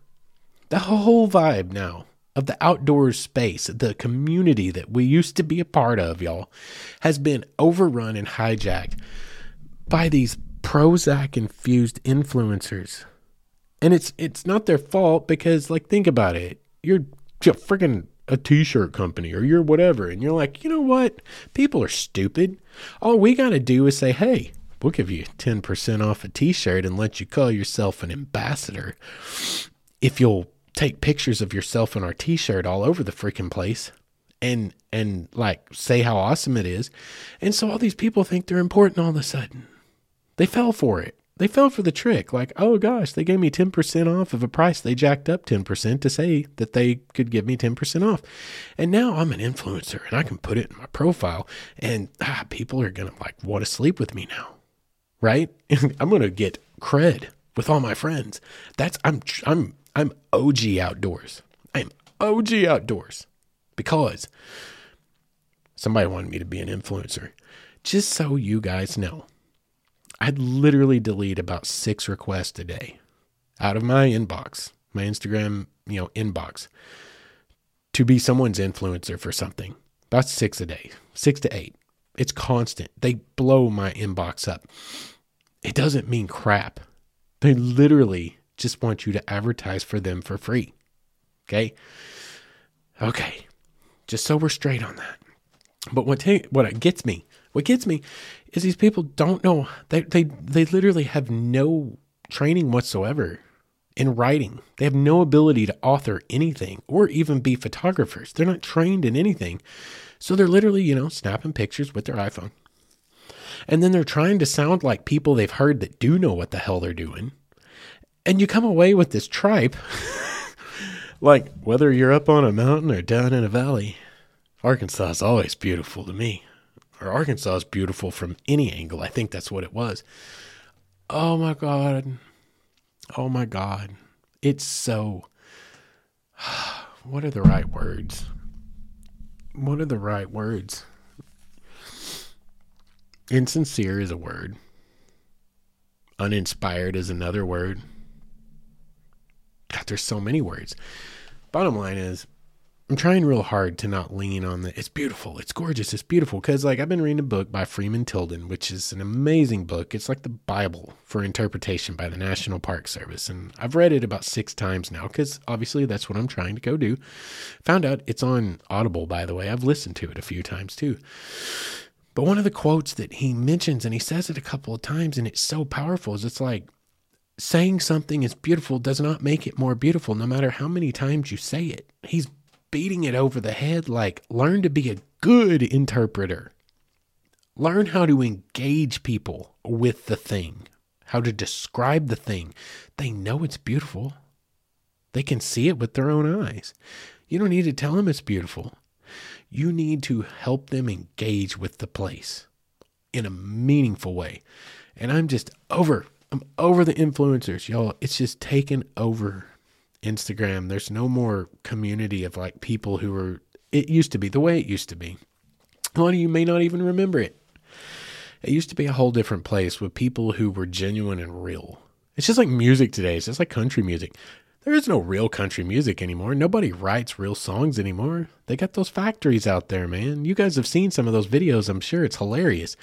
The whole vibe now of the outdoor space, the community that we used to be a part of, y'all, has been overrun and hijacked by these Prozac infused influencers. And it's it's not their fault because like think about it. You're you're freaking a t-shirt company or you're whatever and you're like you know what people are stupid all we got to do is say hey we'll give you 10% off a t-shirt and let you call yourself an ambassador if you'll take pictures of yourself in our t-shirt all over the freaking place and and like say how awesome it is. And so all these people think they're important all of a sudden. They fell for it. They fell for the trick. Like, oh gosh, they gave me 10% off of a price they jacked up 10% to say that they could give me 10% off. And now I'm an influencer and I can put it in my profile and ah, people are going to like want to sleep with me now. Right? [laughs] I'm going to get cred with all my friends. That's I'm I'm I'm OG outdoors. I'm OG outdoors because somebody wanted me to be an influencer. Just so you guys know, I'd literally delete about six requests a day out of my inbox, my Instagram, you know, inbox to be someone's influencer for something. About six a day, six to eight. It's constant. They blow my inbox up. It doesn't mean crap. They literally just want you to advertise for them for free. Okay. Okay. Just so we're straight on that. But what ta- what gets me, what gets me, is these people don't know. They they they literally have no training whatsoever in writing. They have no ability to author anything or even be photographers. They're not trained in anything. So they're literally, you know, snapping pictures with their iPhone. And then they're trying to sound like people they've heard that do know what the hell they're doing. And you come away with this tripe [laughs] like, whether you're up on a mountain or down in a valley, Arkansas is always beautiful to me. Or Arkansas is beautiful from any angle. I think that's what it was. Oh my God. Oh my God. It's so. [sighs] What are the right words? What are the right words? Insincere is a word. Uninspired is another word. God, there's so many words. Bottom line is, I'm trying real hard to not lean on the it's beautiful, it's gorgeous, it's beautiful. Because, like, I've been reading a book by Freeman Tilden, which is an amazing book. It's like the Bible for interpretation by the National Park Service. And I've read it about six times now because obviously that's what I'm trying to go do. Found out it's on Audible, by the way. I've listened to it a few times too. But one of the quotes that he mentions, and he says it a couple of times, and it's so powerful, is it's like, saying something is beautiful does not make it more beautiful, no matter how many times you say it. He's beating it over the head like, learn to be a good interpreter. Learn how to engage people with the thing, how to describe the thing. They know it's beautiful. They can see it with their own eyes. You don't need to tell them it's beautiful. You need to help them engage with the place in a meaningful way. And I'm just over I'm over the influencers, y'all. It's just taken over Instagram. There's no more community of like people who are it used to be the way it used to be. A lot of you may not even remember it. It used to be a whole different place with people who were genuine and real. It's just like music today. It's just like country music. There is no real country music anymore. Nobody writes real songs anymore. They got those factories out there, man. You guys have seen some of those videos. I'm sure it's hilarious.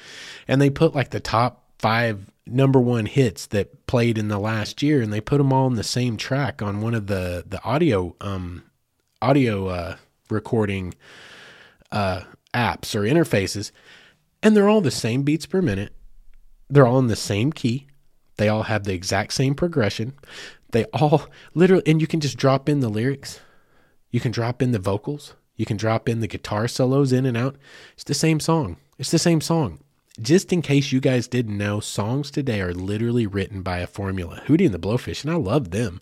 And they put like the top five number one hits that played in the last year, and they put them all in the same track on one of the the audio um audio uh, recording uh, apps or interfaces, and they're all the same beats per minute. They're all in the same key. They all have the exact same progression. They all literally, and you can just drop in the lyrics. You can drop in the vocals. You can drop in the guitar solos in and out. It's the same song. It's the same song just in case you guys didn't know, songs today are literally written by a formula. Hootie and the Blowfish, and I loved them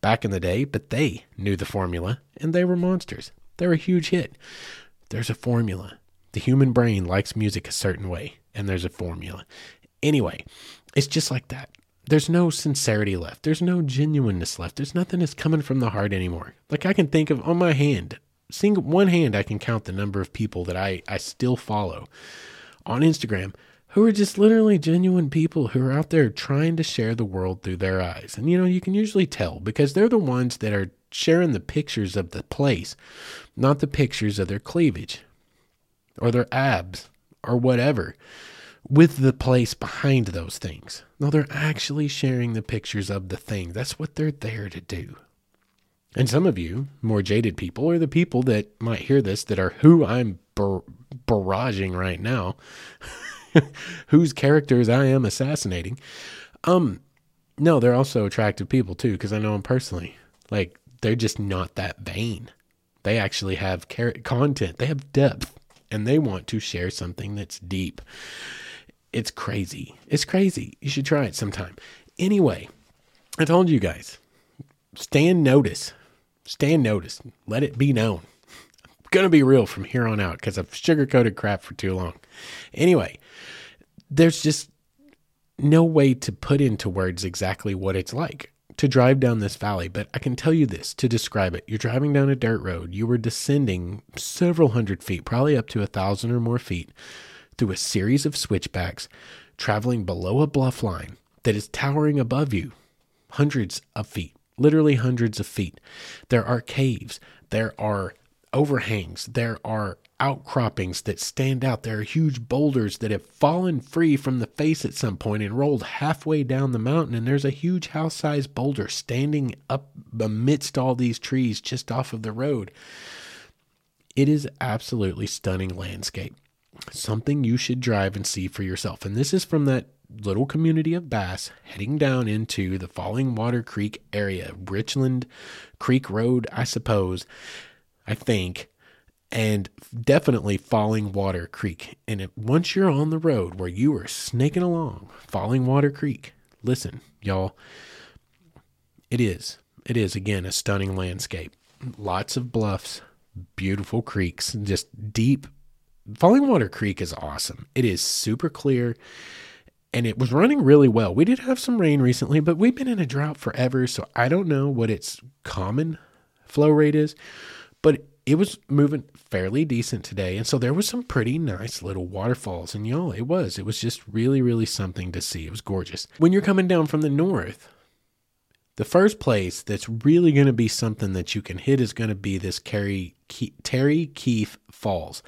back in the day, but they knew the formula and they were monsters. They're a huge hit. There's a formula. The human brain likes music a certain way, and there's a formula. Anyway, it's just like that. There's no sincerity left. There's no genuineness left. There's nothing that's coming from the heart anymore. Like I can think of on my hand, single one hand, I can count the number of people that I, I still follow on Instagram who are just literally genuine people who are out there trying to share the world through their eyes. And you know, you can usually tell because they're the ones that are sharing the pictures of the place, not the pictures of their cleavage or their abs or whatever with the place behind those things. No, they're actually sharing the pictures of the thing. That's what they're there to do. And some of you, more jaded people, or the people that might hear this that are who I'm bar- barraging right now, [laughs] whose characters I am assassinating. Um, no, they're also attractive people too, because I know them personally. Like they're just not that vain. They actually have content, they have depth, and they want to share something that's deep. It's crazy. It's crazy. You should try it sometime. Anyway, I told you guys stand notice. Stand notice. Let it be known. Going to be real from here on out because I've sugarcoated crap for too long. Anyway, there's just no way to put into words exactly what it's like to drive down this valley, but I can tell you this to describe it. You're driving down a dirt road, you were descending several hundred feet, probably up to a thousand or more feet, through a series of switchbacks, traveling below a bluff line that is towering above you hundreds of feet, literally hundreds of feet. There are caves, there are overhangs, there are outcroppings that stand out. There are huge boulders that have fallen free from the face at some point and rolled halfway down the mountain. And there's a huge house sized boulder standing up amidst all these trees just off of the road. It is absolutely stunning landscape. Something you should drive and see for yourself. And this is from that little community of bass heading down into the Falling Water Creek area, Richland Creek Road, I suppose. I think and definitely Falling Water Creek. And it, once you're on the road where you are snaking along Falling Water Creek, listen, y'all, it is, it is again a stunning landscape. Lots of bluffs, beautiful creeks, just deep. Falling Water Creek is awesome. It is super clear and it was running really well. We did have some rain recently, but we've been in a drought forever, so I don't know what its common flow rate is, but it was moving fairly decent today. And so there was some pretty nice little waterfalls. And y'all, it was. It was just really, really something to see. It was gorgeous. When you're coming down from the north, the first place that's really going to be something that you can hit is going to be this Terry Keefe Falls.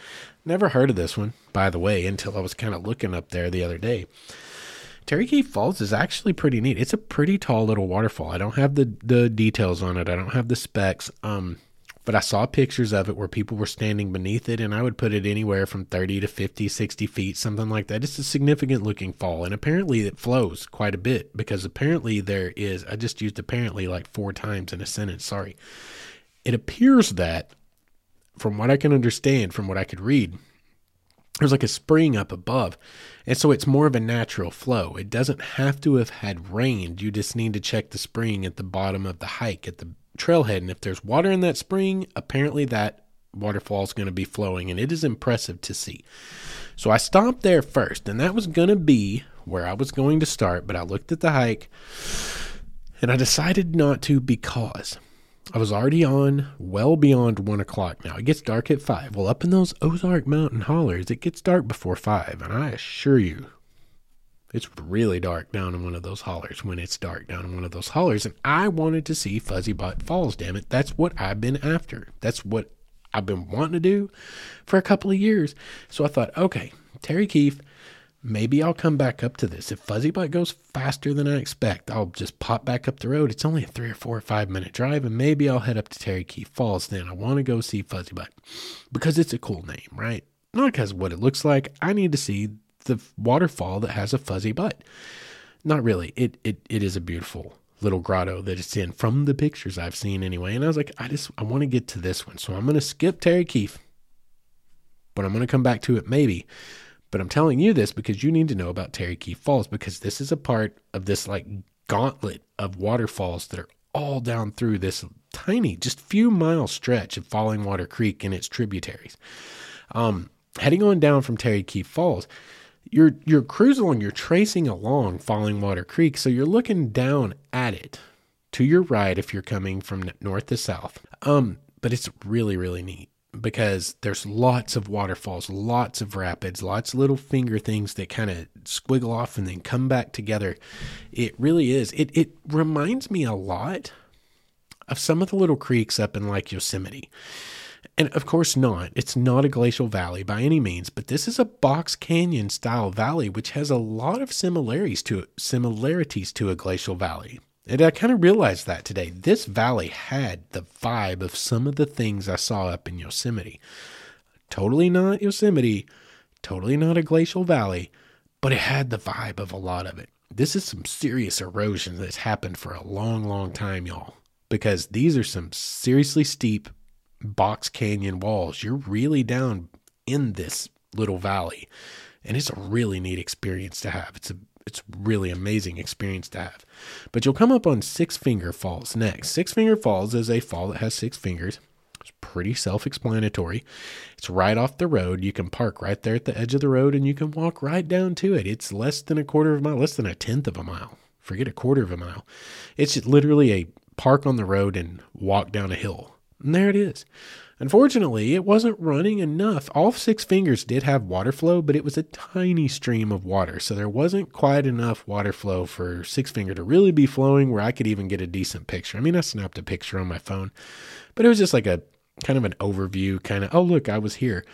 Never heard of this one, by the way, until I was kind of looking up there the other day. Terry Keefe Falls is actually pretty neat. It's a pretty tall little waterfall. I don't have the the details on it. I don't have the specs. Um, but I saw pictures of it where people were standing beneath it, and I would put it anywhere from 30 to 50, 60 feet, something like that. It's a significant looking fall, and apparently it flows quite a bit because apparently there is, I just used apparently like four times in a sentence, sorry. It appears that, from what I can understand, from what I could read, there's like a spring up above. And so it's more of a natural flow. It doesn't have to have had rained. You just need to check the spring at the bottom of the hike, at the trailhead. And if there's water in that spring, apparently that waterfall is going to be flowing, and it is impressive to see. So I stopped there first, and that was going to be where I was going to start, but I looked at the hike and I decided not to because I was already on well beyond one o'clock now. It gets dark at five. Well, up in those Ozark Mountain hollers, it gets dark before five, and I assure you, it's really dark down in one of those hollers when it's dark down in one of those hollers. And I wanted to see Fuzzy Butt Falls, damn it. That's what I've been after. That's what I've been wanting to do for a couple of years. So I thought, okay, Terry Keefe, maybe I'll come back up to this. If Fuzzy Butt goes faster than I expect, I'll just pop back up the road. It's only a three or four or five minute drive, and maybe I'll head up to Terry Keefe Falls then. I want to go see Fuzzy Butt because it's a cool name, right? Not because of what it looks like. I need to see the waterfall that has a fuzzy butt. Not really. It it it is a beautiful little grotto that it's in from the pictures I've seen anyway. And I was like, I just I want to get to this one. So I'm gonna skip Terry Keefe. But I'm gonna come back to it maybe. But I'm telling you this because you need to know about Terry Keefe Falls because this is a part of this like gauntlet of waterfalls that are all down through this tiny, just few mile stretch of Falling Water Creek and its tributaries. Um, heading on down from Terry Keefe Falls, you're you're cruising along, you're tracing along Falling Water Creek, so you're looking down at it to your right if you're coming from north to south. Um, but it's really really neat because there's lots of waterfalls, lots of rapids, lots of little finger things that kind of squiggle off and then come back together. It really is. It it reminds me a lot of some of the little creeks up in like Yosemite. And of course not. It's not a glacial valley by any means, but this is a box canyon style valley which has a lot of similarities to similarities to a glacial valley. And I kind of realized that today. This valley had the vibe of some of the things I saw up in Yosemite. Totally not Yosemite, totally not a glacial valley, but it had the vibe of a lot of it. This is some serious erosion that's happened for a long, long time, y'all because these are some seriously steep box canyon walls. You're really down in this little valley. And it's a really neat experience to have. It's a it's really amazing experience to have. But you'll come up on Six Finger Falls next. Six Finger Falls is a fall that has six fingers. It's pretty self-explanatory. It's right off the road. You can park right there at the edge of the road and you can walk right down to it. It's less than a quarter of a mile, less than a tenth of a mile. Forget a quarter of a mile. It's literally a park on the road and walk down a hill. And there it is. Unfortunately, it wasn't running enough. All six fingers did have water flow, but it was a tiny stream of water. So there wasn't quite enough water flow for six finger to really be flowing where I could even get a decent picture. I mean, I snapped a picture on my phone, but it was just like a kind of an overview, kind of, oh, look, I was here.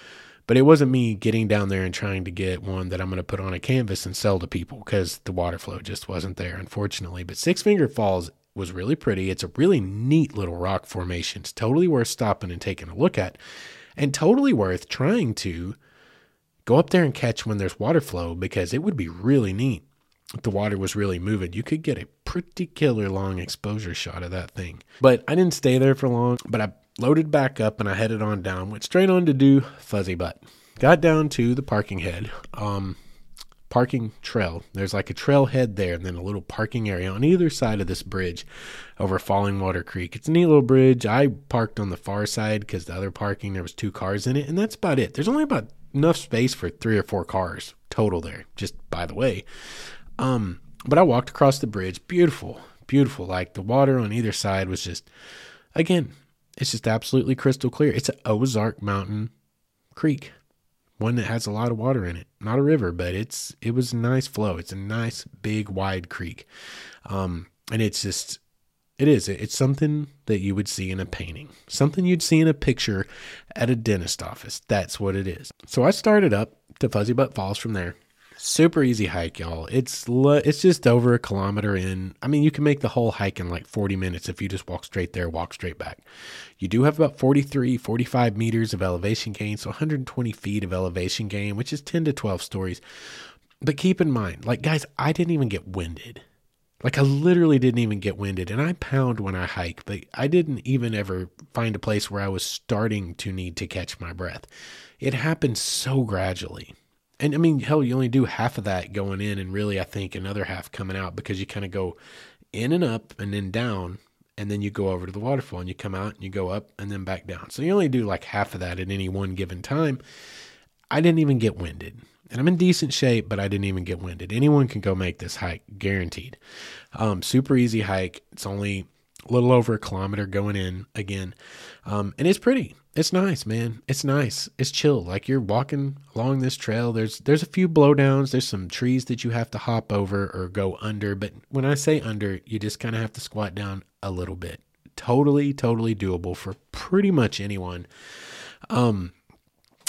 But it wasn't me getting down there and trying to get one that I'm going to put on a canvas and sell to people because the water flow just wasn't there, unfortunately. But Six Finger Falls was really pretty. It's a really neat little rock formation. It's totally worth stopping and taking a look at, and totally worth trying to go up there and catch when there's water flow because it would be really neat if the water was really moving. You could get a pretty killer long exposure shot of that thing. But I didn't stay there for long, but I loaded back up and I headed on down, went straight on to do Fuzzy Butt. Got down to the parking head. Um, parking trail. There's like a trailhead there, and then a little parking area on either side of this bridge over Falling Water Creek. It's a neat little bridge. I parked on the far side because the other parking there was two cars in it, and that's about it. There's only about enough space for three or four cars total there. Just by the way, um, but I walked across the bridge. Beautiful, beautiful. Like the water on either side was just, again, it's just absolutely crystal clear. It's an Ozark Mountain Creek one that has a lot of water in it. Not a river, but it's it was a nice flow. It's a nice big wide creek, um, and it's just it is it's something that you would see in a painting, something you'd see in a picture at a dentist office. That's what it is. So I started up to Fuzzy Butt Falls from there. Super easy hike, y'all. It's it's just over a kilometer in. I mean, you can make the whole hike in like 40 minutes if you just walk straight there, walk straight back. You do have about 43, 45 meters of elevation gain, so 120 feet of elevation gain, which is 10 to 12 stories. But keep in mind, like guys, I didn't even get winded. Like I literally didn't even get winded, and I pound when I hike, but I didn't even ever find a place where I was starting to need to catch my breath. It happened so gradually. And I mean, hell, you only do half of that going in, and really, I think another half coming out because you kind of go in and up and then down, and then you go over to the waterfall and you come out and you go up and then back down. So you only do like half of that at any one given time. I didn't even get winded. And I'm in decent shape, but I didn't even get winded. Anyone can go make this hike, guaranteed. Um, super easy hike. It's only a little over a kilometer going in again. Um, and it's pretty it's nice, man. It's nice. It's chill. Like you're walking along this trail. There's there's a few blowdowns. There's some trees that you have to hop over or go under. But when I say under, you just kind of have to squat down a little bit. Totally, totally doable for pretty much anyone. Um,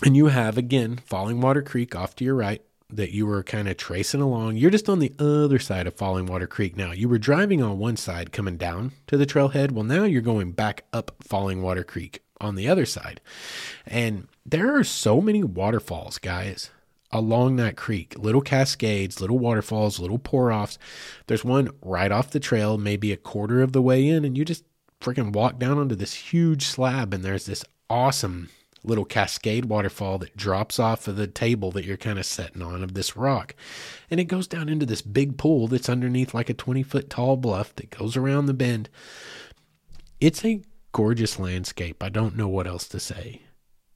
and you have again Falling Water Creek off to your right that you were kind of tracing along. You're just on the other side of Falling Water Creek now. You were driving on one side coming down to the trailhead. Well, now you're going back up Falling Water Creek on the other side. And there are so many waterfalls, guys, along that creek little cascades, little waterfalls, little pour offs. There's one right off the trail, maybe a quarter of the way in, and you just freaking walk down onto this huge slab, and there's this awesome little cascade waterfall that drops off of the table that you're kind of setting on of this rock. And it goes down into this big pool that's underneath like a 20 foot tall bluff that goes around the bend. It's a gorgeous landscape. I don't know what else to say.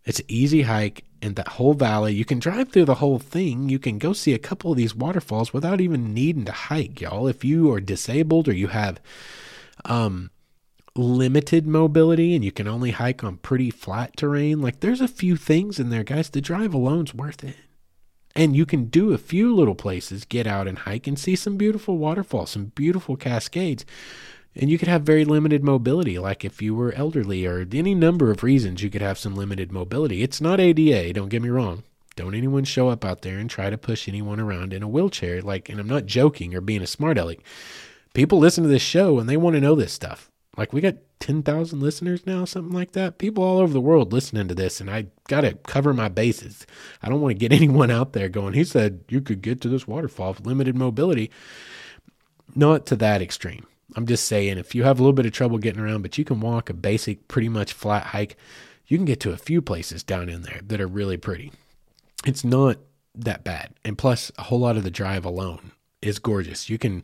It's an easy hike in that whole valley. You can drive through the whole thing. You can go see a couple of these waterfalls without even needing to hike, y'all. If you are disabled or you have um limited mobility and you can only hike on pretty flat terrain, like there's a few things in there, guys. The drive alone's worth it. And you can do a few little places, get out and hike and see some beautiful waterfalls, some beautiful cascades and you could have very limited mobility, like if you were elderly or any number of reasons you could have some limited mobility. It's not ADA, don't get me wrong. Don't anyone show up out there and try to push anyone around in a wheelchair. Like, and I'm not joking or being a smart aleck. People listen to this show and they want to know this stuff. Like, we got 10,000 listeners now, something like that. People all over the world listening to this, and I got to cover my bases. I don't want to get [laughs] anyone out there going, he said you could get to this waterfall with limited mobility. Not to that extreme I'm just saying, if you have a little bit of trouble getting around, but you can walk a basic, pretty much flat hike, you can get to a few places down in there that are really pretty. It's not that bad. And plus, a whole lot of the drive alone is gorgeous. You can,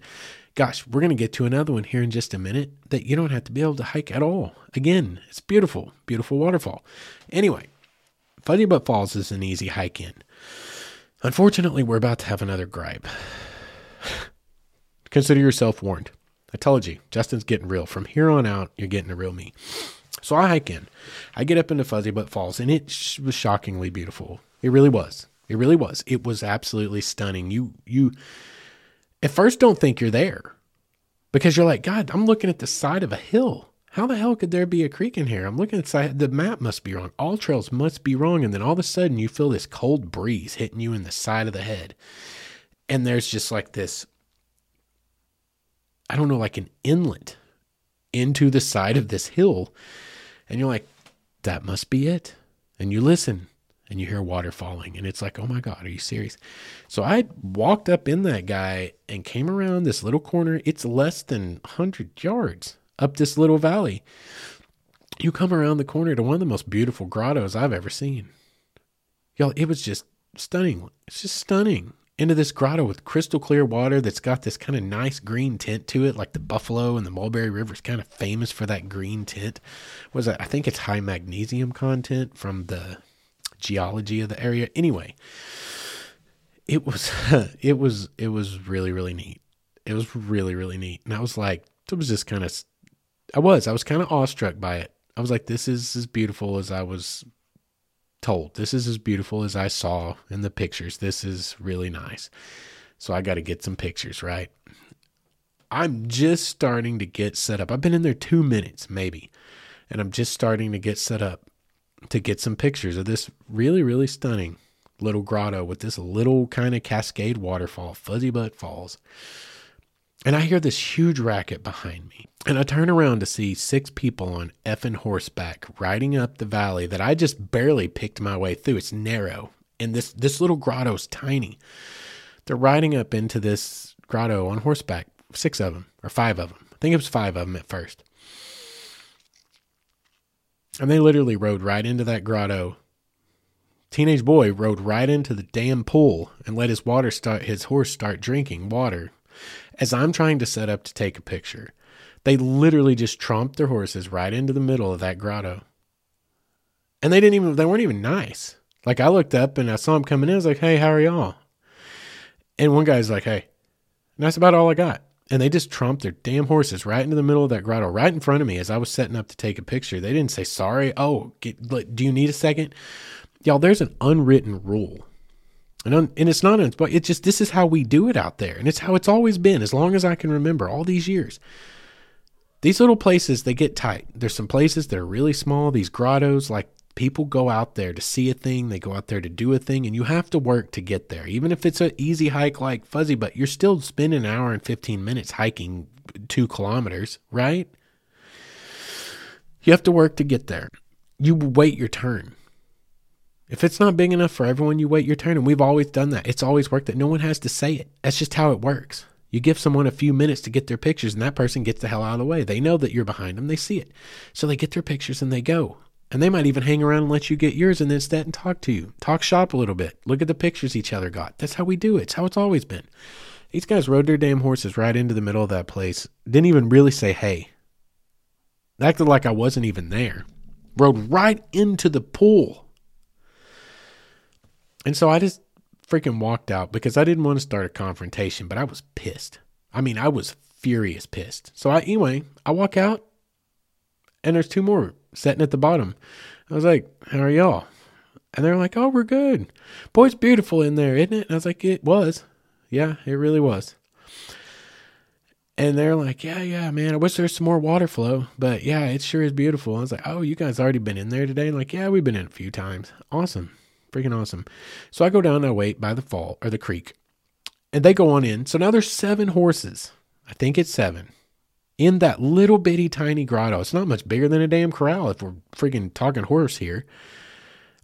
gosh, we're going to get to another one here in just a minute that you don't have to be able to hike at all. Again, it's beautiful, beautiful waterfall. Anyway, Fuzzy Butt Falls is an easy hike in. Unfortunately, we're about to have another gripe. [sighs] Consider yourself warned. I told you, Justin's getting real. From here on out, you're getting a real me. So I hike in. I get up into Fuzzy Butt Falls, and it sh- was shockingly beautiful. It really was. It really was. It was absolutely stunning. You you at first don't think you're there because you're like, God, I'm looking at the side of a hill. How the hell could there be a creek in here? I'm looking at the side. The map must be wrong. AllTrails must be wrong. And then all of a sudden, you feel this cold breeze hitting you in the side of the head, and there's just like this. I don't know, like an inlet into the side of this hill. And you're like, that must be it. And you listen and you hear water falling. And it's like, oh my God, are you serious? So I walked up in that guy and came around this little corner. It's less than 100 yards up this little valley. You come around the corner to one of the most beautiful grottos I've ever seen. Y'all, it was just stunning. It's just stunning into this grotto with crystal clear water that's got this kind of nice green tint to it, like the Buffalo and the Mulberry River is kind of famous for that green tint. Was that? I think it's high magnesium content from the geology of the area. Anyway, it was [laughs] it was it was really really neat. It was really really neat, and I was like, it was just kind of, I was I was kind of awestruck by it. I was like, this is as beautiful as I was told. This is as beautiful as I saw in the pictures. This is really nice. So I got to get some pictures, right? I'm just starting to get set up. I've been in there two minutes, maybe, and I'm just starting to get set up to get some pictures of this really, really stunning little grotto with this little kind of cascade waterfall, Fuzzy Butt Falls. And I hear this huge racket behind me. And I turn around to see six people on effing horseback riding up the valley that I just barely picked my way through. It's narrow. And this, this little grotto is tiny. They're riding up into this grotto on horseback, six of them, or five of them. I think it was five of them at first. And they literally rode right into that grotto. Teenage boy rode right into the damn pool and let his water start his horse start drinking water as I'm trying to set up to take a picture. They literally just tromped their horses right into the middle of that grotto. And they didn't even, they weren't even nice. Like I looked up and I saw them coming in. I was like, hey, how are y'all? And one guy's like, hey. And that's about all I got. And they just tromped their damn horses right into the middle of that grotto, right in front of me as I was setting up to take a picture. They didn't say sorry. Oh, get, do you need a second? Y'all, there's an unwritten rule and, un, and it's not, but it's just, this is how we do it out there. And it's how it's always been, as long as I can remember, all these years. These little places, they get tight. There's some places that are really small, these grottos, like people go out there to see a thing, they go out there to do a thing, and you have to work to get there. Even if it's an easy hike like Fuzzy, but you're still spending an hour and 15 minutes hiking two kilometers, right? You have to work to get there. You wait your turn. If it's not big enough for everyone, you wait your turn. And we've always done that. It's always worked that no one has to say it. That's just how it works. You give someone a few minutes to get their pictures, and that person gets the hell out of the way. They know that you're behind them, they see it. So they get their pictures and they go. And they might even hang around and let you get yours and then sit and talk to you. Talk shop a little bit. Look at the pictures each other got. That's how we do it. It's how it's always been. These guys rode their damn horses right into the middle of that place. Didn't even really say hey. Acted like I wasn't even there. Rode right into the pool. And so I just freaking walked out because I didn't want to start a confrontation, but I was pissed. I mean, I was furious pissed. So I anyway, I walk out and there's two more sitting at the bottom. I was like, How are y'all? And they're like, Oh, we're good. Boy, it's beautiful in there, isn't it? And I was like, It was. Yeah, it really was. And they're like, Yeah, yeah, man. I wish there's some more water flow. But yeah, it sure is beautiful. I was like, Oh, you guys already been in there today? And like, yeah, we've been in a few times. Awesome. Freaking awesome. So I go down and I wait by the fall or the creek. And they go on in. So now there's seven horses. I think it's seven. In that little bitty tiny grotto. It's not much bigger than a damn corral if we're freaking talking horse here.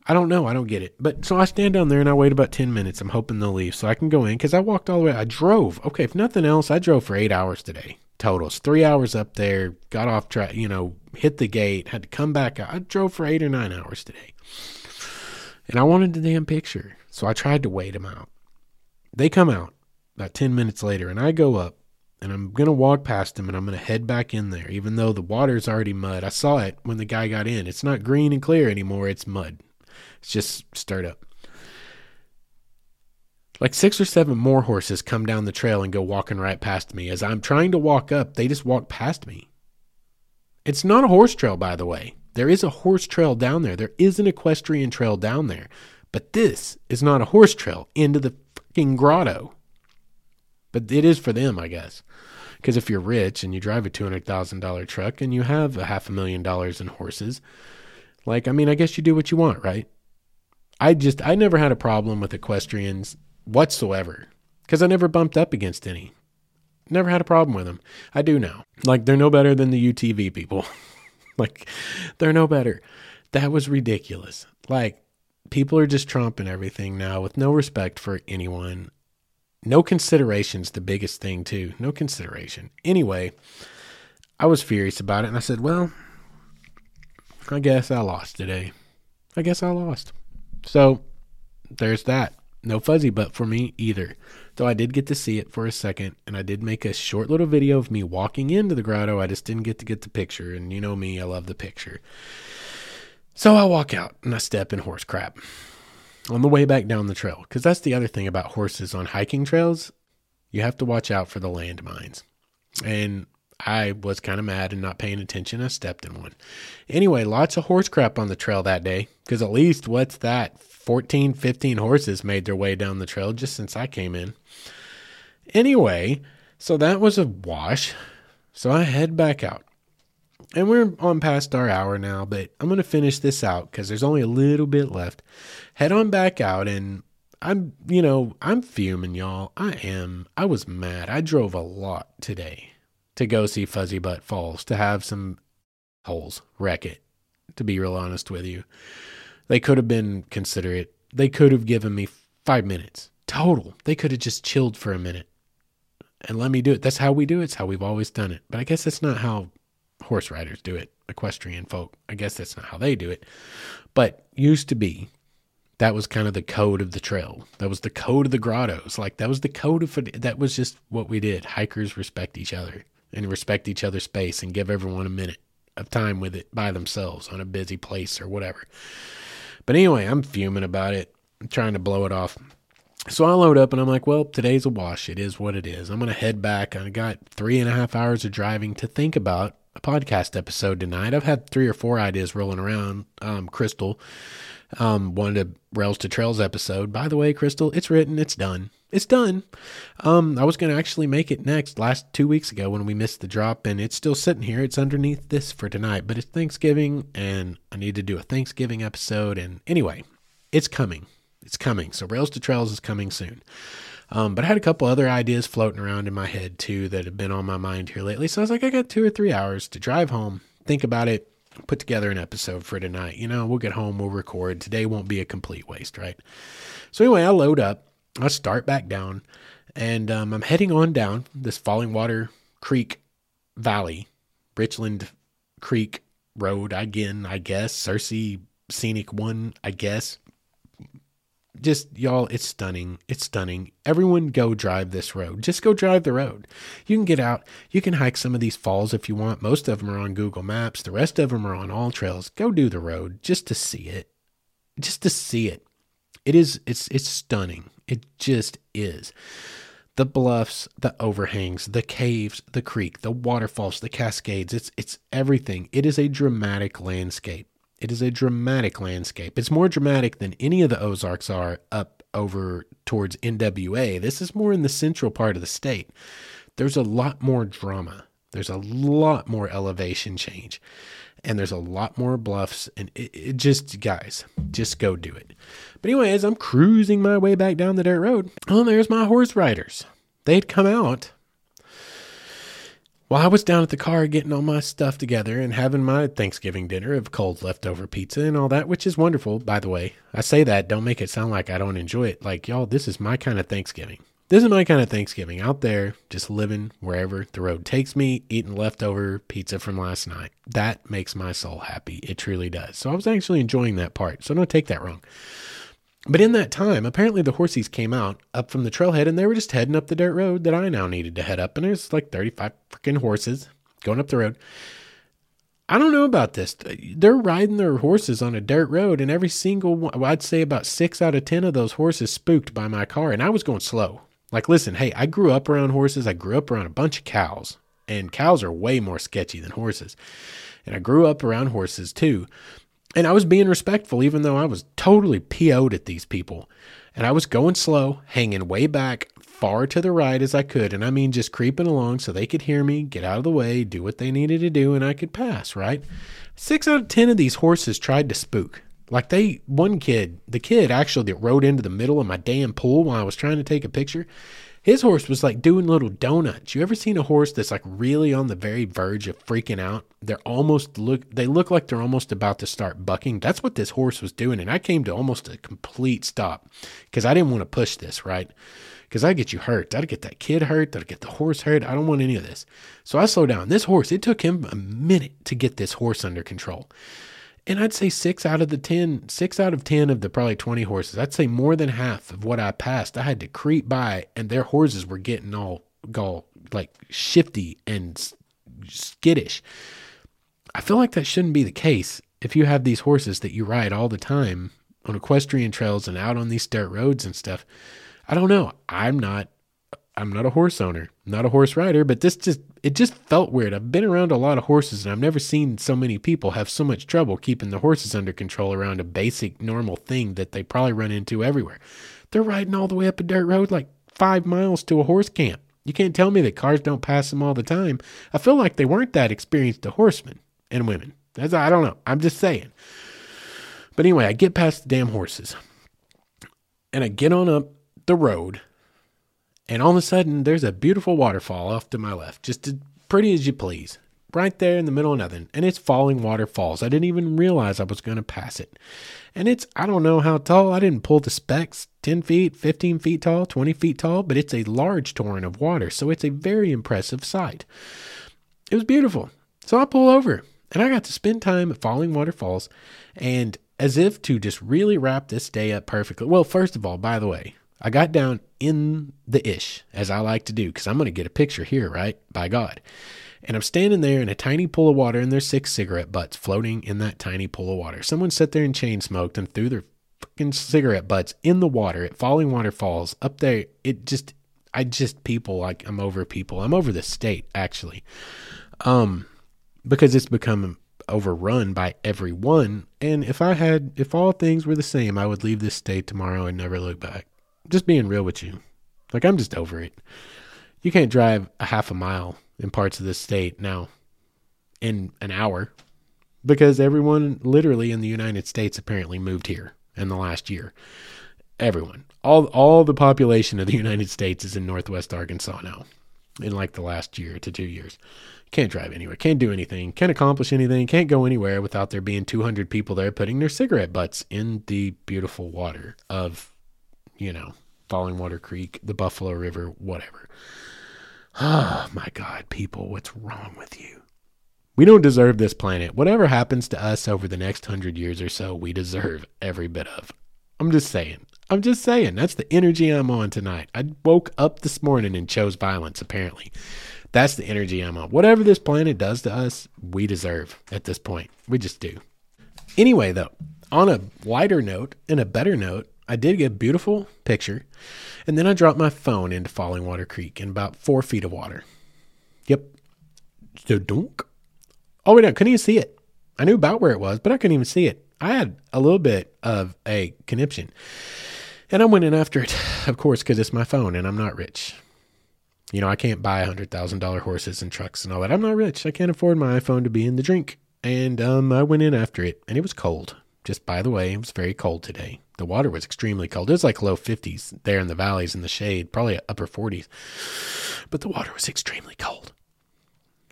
I don't know. I don't get it. But so I stand down there and I wait about 10 minutes. I'm hoping they'll leave so I can go in because I walked all the way. I drove. Okay, if nothing else, I drove for eight hours today. totals. Three hours up there, got off track, you know, hit the gate, had to come back. I drove for eight or nine hours today. And I wanted the damn picture. So I tried to wait them out. They come out about 10 minutes later, and I go up and I'm going to walk past them and I'm going to head back in there, even though the water's already mud. I saw it when the guy got in. It's not green and clear anymore, it's mud. It's just stirred up. Like six or seven more horses come down the trail and go walking right past me. As I'm trying to walk up, they just walk past me. It's not a horse trail, by the way. There is a horse trail down there. There is an equestrian trail down there. But this is not a horse trail into the fucking grotto. But it is for them, I guess. Because if you're rich and you drive a $200,000 truck and you have a half a million dollars in horses, like, I mean, I guess you do what you want, right? I just, I never had a problem with equestrians whatsoever because I never bumped up against any. Never had a problem with them. I do now. Like they're no better than the UTV people. [laughs] [laughs] like they're no better. That was ridiculous. Like people are just trumping everything now with no respect for anyone. No consideration's the biggest thing too. No consideration. Anyway, I was furious about it and I said, "Well, I guess I lost today. I guess I lost." So, there's that no fuzzy butt for me either. Though I did get to see it for a second, and I did make a short little video of me walking into the grotto. I just didn't get to get the picture, and you know me, I love the picture. So I walk out and I step in horse crap on the way back down the trail. Because that's the other thing about horses on hiking trails. You have to watch out for the landmines. And I was kind of mad and not paying attention. I stepped in one. Anyway, lots of horse crap on the trail that day. Because at least, what's that? 14, 15 horses made their way down the trail just since I came in. Anyway, so that was a wash. So I head back out. And we're on past our hour now, but I'm going to finish this out because there's only a little bit left. Head on back out, and I'm, you know, I'm fuming, y'all. I am. I was mad. I drove a lot today to go see Fuzzy Butt Falls to have some holes wreck it, to be real honest with you. They could have been considerate. They could have given me five minutes total. They could have just chilled for a minute and let me do it. That's how we do it. It's how we've always done it. But I guess that's not how horse riders do it. Equestrian folk. I guess that's not how they do it. But used to be. That was kind of the code of the trail. That was the code of the grottos. Like that was the code of that was just what we did. Hikers respect each other and respect each other's space and give everyone a minute of time with it by themselves on a busy place or whatever. But anyway, I'm fuming about it. I'm trying to blow it off. So I load up and I'm like, well, today's a wash. It is what it is. I'm going to head back. I got three and a half hours of driving to think about a podcast episode tonight. I've had three or four ideas rolling around. Um, Crystal um, wanted a Rails to Trails episode. By the way, Crystal, it's written, it's done. It's done. Um, I was going to actually make it next last two weeks ago when we missed the drop, and it's still sitting here. It's underneath this for tonight, but it's Thanksgiving, and I need to do a Thanksgiving episode. And anyway, it's coming. It's coming. So Rails to Trails is coming soon. Um, but I had a couple other ideas floating around in my head too that have been on my mind here lately. So I was like, I got two or three hours to drive home, think about it, put together an episode for tonight. You know, we'll get home, we'll record. Today won't be a complete waste, right? So anyway, I load up I start back down, and um, I'm heading on down this Falling Water Creek Valley, Richland Creek Road again, I guess. Searcy Scenic One, I guess. Just y'all, it's stunning. It's stunning. Everyone go drive this road. Just go drive the road. You can get out. You can hike some of these falls if you want. Most of them are on Google Maps. The rest of them are on AllTrails. Go do the road just to see it. Just to see it. It is it's it's stunning. It just is. The bluffs, the overhangs, the caves, the creek, the waterfalls, the cascades, it's it's everything. It is a dramatic landscape. It is a dramatic landscape. It's more dramatic than any of the Ozarks are up over towards NWA. This is more in the central part of the state. There's a lot more drama. There's a lot more elevation change and there's a lot more bluffs and it, it, just guys just go do it. But anyway as i'm cruising my way back down the dirt road. Oh there's my horse riders. They'd come out while i was down at the car getting all my stuff together and having my thanksgiving dinner of cold leftover pizza and all that which is wonderful by the way. I say that don't make it sound like i don't enjoy it. Like y'all this is my kind of thanksgiving This is my kind of Thanksgiving out there, just living wherever the road takes me, eating leftover pizza from last night. That makes my soul happy. It truly does. So I was actually enjoying that part. So don't take that wrong. But in that time, apparently the horses came out up from the trailhead and they were just heading up the dirt road that I now needed to head up. And there's like 35 freaking horses going up the road. I don't know about this. They're riding their horses on a dirt road, and every single one, I'd say about six out of 10 of those horses spooked by my car, and I was going slow. Like, listen, hey, I grew up around horses. I grew up around a bunch of cows, and cows are way more sketchy than horses. And I grew up around horses too. And I was being respectful, even though I was totally PO'd at these people. And I was going slow, hanging way back, far to the right as I could. And I mean, just creeping along so they could hear me, get out of the way, do what they needed to do, and I could pass, right? Six out of 10 of these horses tried to spook. Like they, one kid, the kid actually that rode into the middle of my damn pool while I was trying to take a picture, his horse was like doing little donuts. You ever seen a horse that's like really on the very verge of freaking out? They're almost look, they look like they're almost about to start bucking. That's what this horse was doing. And I came to almost a complete stop because I didn't want to push this, right? Because I get you hurt. I'd get that kid hurt. I'd get the horse hurt. I don't want any of this. So I slowed down. This horse, it took him a minute to get this horse under control. And I'd say six out of the 10, six out of 10 of the probably 20 horses, I'd say more than half of what I passed, I had to creep by and their horses were getting all, all like shifty and skittish. I feel like that shouldn't be the case if you have these horses that you ride all the time on equestrian trails and out on these dirt roads and stuff. I don't know. I'm not I'm not a horse owner, not a horse rider, but this just it just felt weird. I've been around a lot of horses and I've never seen so many people have so much trouble keeping the horses under control around a basic normal thing that they probably run into everywhere. They're riding all the way up a dirt road like 5 miles to a horse camp. You can't tell me that cars don't pass them all the time. I feel like they weren't that experienced to horsemen and women. That's I don't know. I'm just saying. But anyway, I get past the damn horses. And I get on up the road and all of a sudden, there's a beautiful waterfall off to my left, just as pretty as you please, right there in the middle of nothing. And it's falling waterfalls. I didn't even realize I was going to pass it. And it's, I don't know how tall. I didn't pull the specs 10 feet, 15 feet tall, 20 feet tall, but it's a large torrent of water. So it's a very impressive sight. It was beautiful. So I pull over and I got to spend time at Falling Water Falls. And as if to just really wrap this day up perfectly. Well, first of all, by the way, I got down in the ish, as I like to do, because I'm going to get a picture here, right? By God. And I'm standing there in a tiny pool of water, and there's six cigarette butts floating in that tiny pool of water. Someone sat there and chain smoked and threw their fucking cigarette butts in the water at Falling Water Falls up there. It just, I just, people, like, I'm over people. I'm over the state, actually. Um, because it's become overrun by everyone. And if I had, if all things were the same, I would leave this state tomorrow and never look back just being real with you. Like I'm just over it. You can't drive a half a mile in parts of this state now in an hour because everyone literally in the United States apparently moved here in the last year. Everyone. All all the population of the [laughs] United States is in northwest Arkansas now. In like the last year to 2 years. Can't drive anywhere, can't do anything, can't accomplish anything, can't go anywhere without there being 200 people there putting their cigarette butts in the beautiful water of you know, Falling Water Creek, the Buffalo River, whatever. Oh [sighs] my God, people, what's wrong with you? We don't deserve this planet. Whatever happens to us over the next hundred years or so, we deserve every bit of. I'm just saying. I'm just saying. That's the energy I'm on tonight. I woke up this morning and chose violence, apparently. That's the energy I'm on. Whatever this planet does to us, we deserve at this point. We just do. Anyway, though, on a lighter note and a better note, I did get a beautiful picture, and then I dropped my phone into Falling Water Creek in about four feet of water. Yep. So dunk. Oh, wait, no, couldn't even see it. I knew about where it was, but I couldn't even see it. I had a little bit of a conniption. And I went in after it, [laughs] of course, because it's my phone and I'm not rich. You know, I can't buy $100,000 horses and trucks and all that. I'm not rich. I can't afford my iPhone to be in the drink. And um, I went in after it, and it was cold. Just by the way, it was very cold today. The water was extremely cold. It was like low 50s there in the valleys in the shade, probably upper 40s. But the water was extremely cold.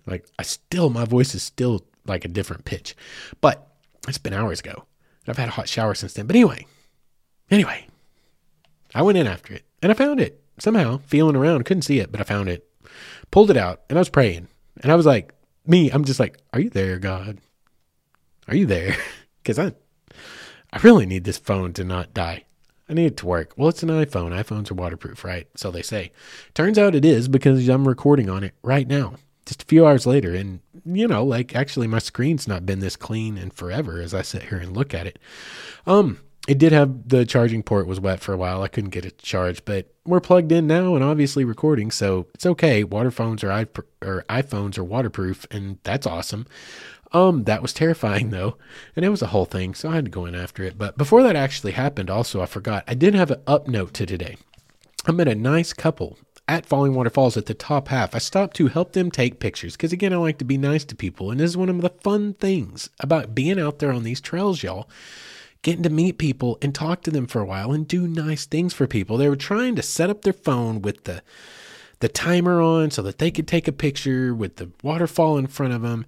Like I still my voice is still like a different pitch. But it's been hours ago. I've had a hot shower since then. But anyway, anyway, I went in after it and I found it. somehow feeling around, couldn't see it, but I found it, pulled it out, and I was praying. And I was like, me, I'm just like, are you there, God? Are you there? [laughs] Because I, I really need this phone to not die. I need it to work. Well, it's an iPhone. iPhones are waterproof, right? So they say. Turns out it is because I'm recording on it right now, just a few hours later. And, you know, like actually my screen's not been this clean in forever as I sit here and look at it. Um, it did have the charging port was wet for a while. I couldn't get it charged, but we're plugged in now and obviously recording, so it's okay. Water phones or, iP- or iPhones are waterproof, and that's awesome. Um, that was terrifying though, and it was a whole thing, so I had to go in after it. But before that actually happened, also I forgot I did have an up note to today. I met a nice couple at Falling Water Falls at the top half. I stopped to help them take pictures because again, I like to be nice to people, and this is one of the fun things about being out there on these trails, y'all getting to meet people and talk to them for a while and do nice things for people. They were trying to set up their phone with the the timer on so that they could take a picture with the waterfall in front of them.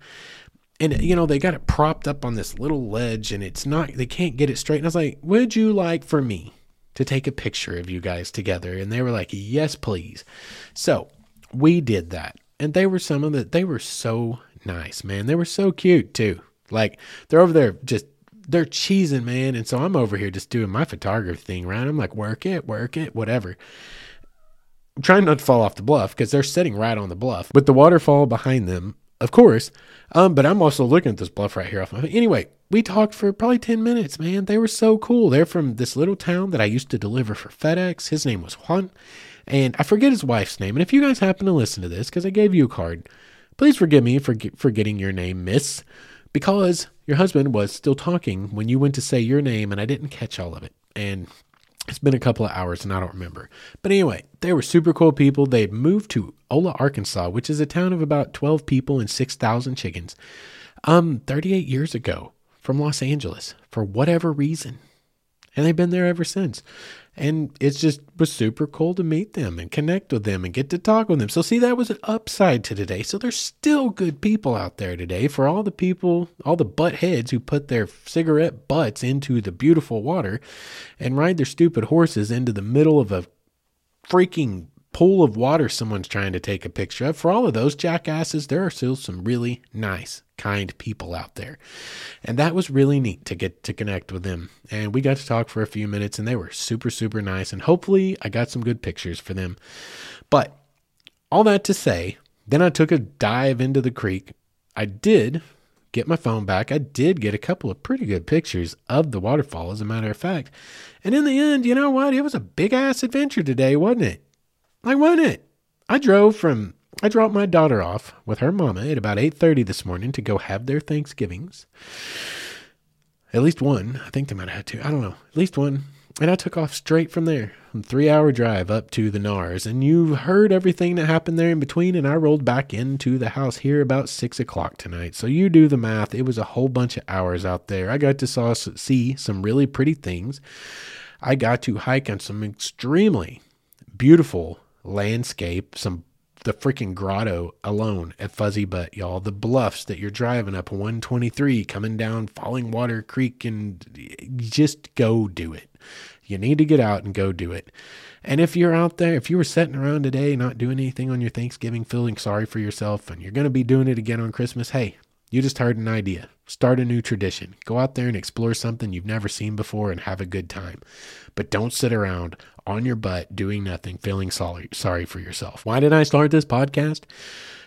And you know, they got it propped up on this little ledge and it's not they can't get it straight. And I was like, "Would you like for me to take a picture of you guys together?" And they were like, "Yes, please." So, we did that. And they were some of the they were so nice, man. They were so cute too. Like they're over there just they're cheesing, man. And so I'm over here just doing my photography thing, right? I'm like, work it, work it, whatever. I'm trying not to fall off the bluff because they're sitting right on the bluff with the waterfall behind them, of course. Um, but I'm also looking at this bluff right here. Anyway, we talked for probably 10 minutes, man. They were so cool. They're from this little town that I used to deliver for FedEx. His name was Juan, and I forget his wife's name. And if you guys happen to listen to this, because I gave you a card, please forgive me for forgetting your name, Miss because your husband was still talking when you went to say your name and I didn't catch all of it. And it's been a couple of hours and I don't remember. But anyway, they were super cool people. They moved to Ola, Arkansas, which is a town of about 12 people and 6,000 chickens, um, 38 years ago from Los Angeles for whatever reason. And they've been there ever since. And it's just was super cool to meet them and connect with them and get to talk with them. So see, that was an upside to today. So there's still good people out there today for all the people, all the butt heads who put their cigarette butts into the beautiful water and ride their stupid horses into the middle of a freaking pool of water someone's trying to take a picture of. For all of those jackasses, there are still some really nice kind people out there. And that was really neat to get to connect with them. And we got to talk for a few minutes and they were super, super nice. And hopefully I got some good pictures for them. But all that to say, then I took a dive into the creek. I did get my phone back. I did get a couple of pretty good pictures of the waterfall, as a matter of fact. And in the end, you know what? It was a big ass adventure today, wasn't it? Like, wasn't it? I drove from I dropped my daughter off with her mama at about 8:30 this morning to go have their Thanksgivings. At least one. I think they might have had two. I don't know. At least one. And I took off straight from there. A three hour drive up to the NARS. And you heard everything that happened there in between. And I rolled back into the house here about six o'clock tonight. So you do the math. It was a whole bunch of hours out there. I got to saw, see some really pretty things. I got to hike on some extremely beautiful landscape, some the freaking grotto alone at Fuzzy Butt, y'all. The bluffs that you're driving up 123, coming down Falling Water Creek, and just go do it. You need to get out and go do it. And if you're out there, if you were sitting around today not doing anything on your Thanksgiving, feeling sorry for yourself, and you're going to be doing it again on Christmas, hey, you just heard an idea. Start a new tradition. Go out there and explore something you've never seen before and have a good time. But don't sit around on your butt doing nothing, feeling sorry, sorry for yourself. Why did I start this podcast?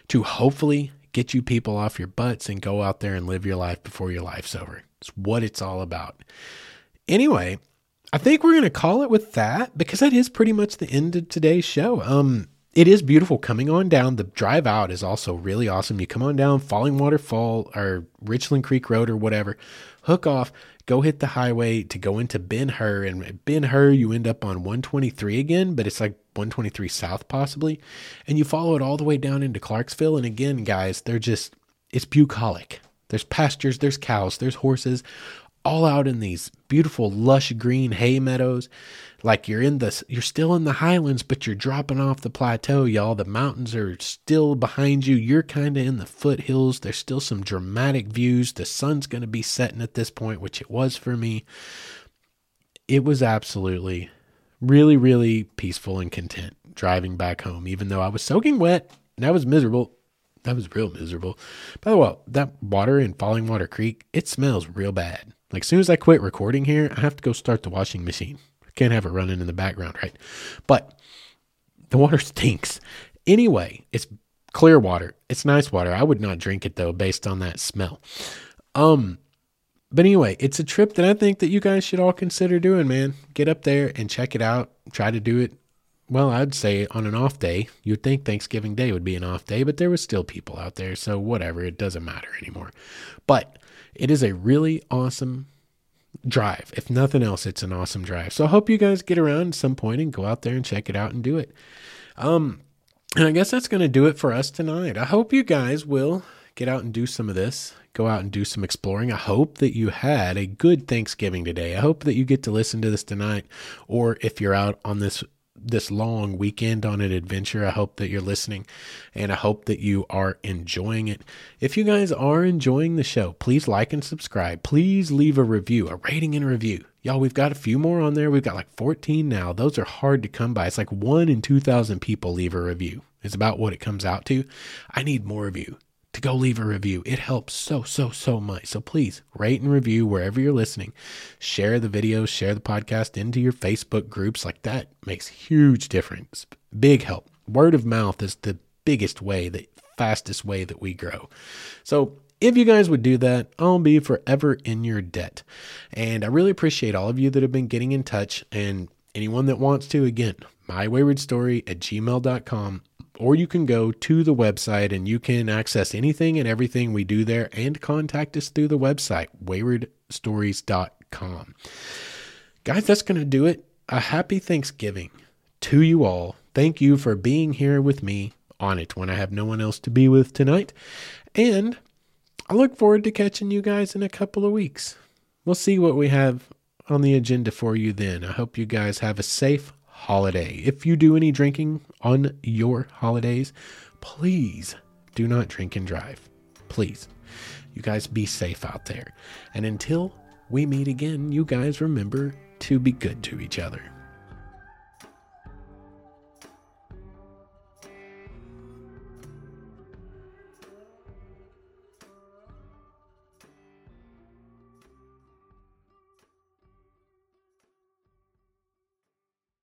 To hopefully get you people off your butts and go out there and live your life before your life's over. It's what it's all about. Anyway, I think we're going to call it with that because that is pretty much the end of today's show. Um, it is beautiful coming on down. The drive out is also really awesome. You come on down Falling Waterfall or Richland Creek Road or whatever, hook off, go hit the highway to go into Ben Hur. And Ben Hur, you end up on 123 again, but it's like 123 South possibly. And you follow it all the way down into Clarksville. And again, guys, they're just, it's bucolic. There's pastures, there's cows, there's horses, all out in these beautiful lush green hay meadows like you're in the you're still in the highlands but you're dropping off the plateau y'all the mountains are still behind you you're kind of in the foothills there's still some dramatic views the sun's going to be setting at this point which it was for me it was absolutely really really peaceful and content driving back home, even though I was soaking wet and I was miserable. That was real miserable. By the way, that water in Falling Water Creek, it smells real bad. Like, as soon as I quit recording here, I have to go start the washing machine. Can't have it running in the background, right? But the water [laughs] stinks. Anyway, it's clear water. It's nice water. I would not drink it though, based on that smell. Um, but anyway, it's a trip that I think that you guys should all consider doing, man. Get up there and check it out. Try to do it. Well, I'd say on an off day. You'd think Thanksgiving Day would be an off day, but there was still people out there, so whatever, it doesn't matter anymore. But it is a really awesome drive. If nothing else, it's an awesome drive. So I hope you guys get around at some point and go out there and check it out and do it. Um, and I guess that's going to do it for us tonight. I hope you guys will get out and do some of this go out and do some exploring. I hope that you had a good Thanksgiving today. I hope that you get to listen to this tonight, or if you're out on this this long weekend on an adventure. I hope that you're listening and I hope that you are enjoying it. If you guys are enjoying the show, please like and subscribe. Please leave a review, a rating and review. Y'all, we've got a few more on there. We've got like 14 now. Those are hard to come by. It's like one in 2,000 people leave a review. It's about what it comes out to. I need more of you to go leave a review. It helps so, so, so much. So please rate and review wherever you're listening. Share the videos, share the podcast into your Facebook groups. Like that makes huge difference. Big help. Word of mouth is the biggest way, the fastest way that we grow. So if you guys would do that, I'll be forever in your debt. And I really appreciate all of you that have been getting in touch and anyone that wants to, again, mywaywardstory at gmail.com or you can go to the website and you can access anything and everything we do there and contact us through the website, waywardstories.com. Guys, that's going to do it. A happy Thanksgiving to you all. Thank you for being here with me on it when I have no one else to be with tonight. And I look forward to catching you guys in a couple of weeks. We'll see what we have on the agenda for you then. I hope you guys have a safe holiday. If you do any drinking on your holidays, please do not drink and drive. Please. You guys be safe out there. And until we meet again, you guys remember to be good to each other.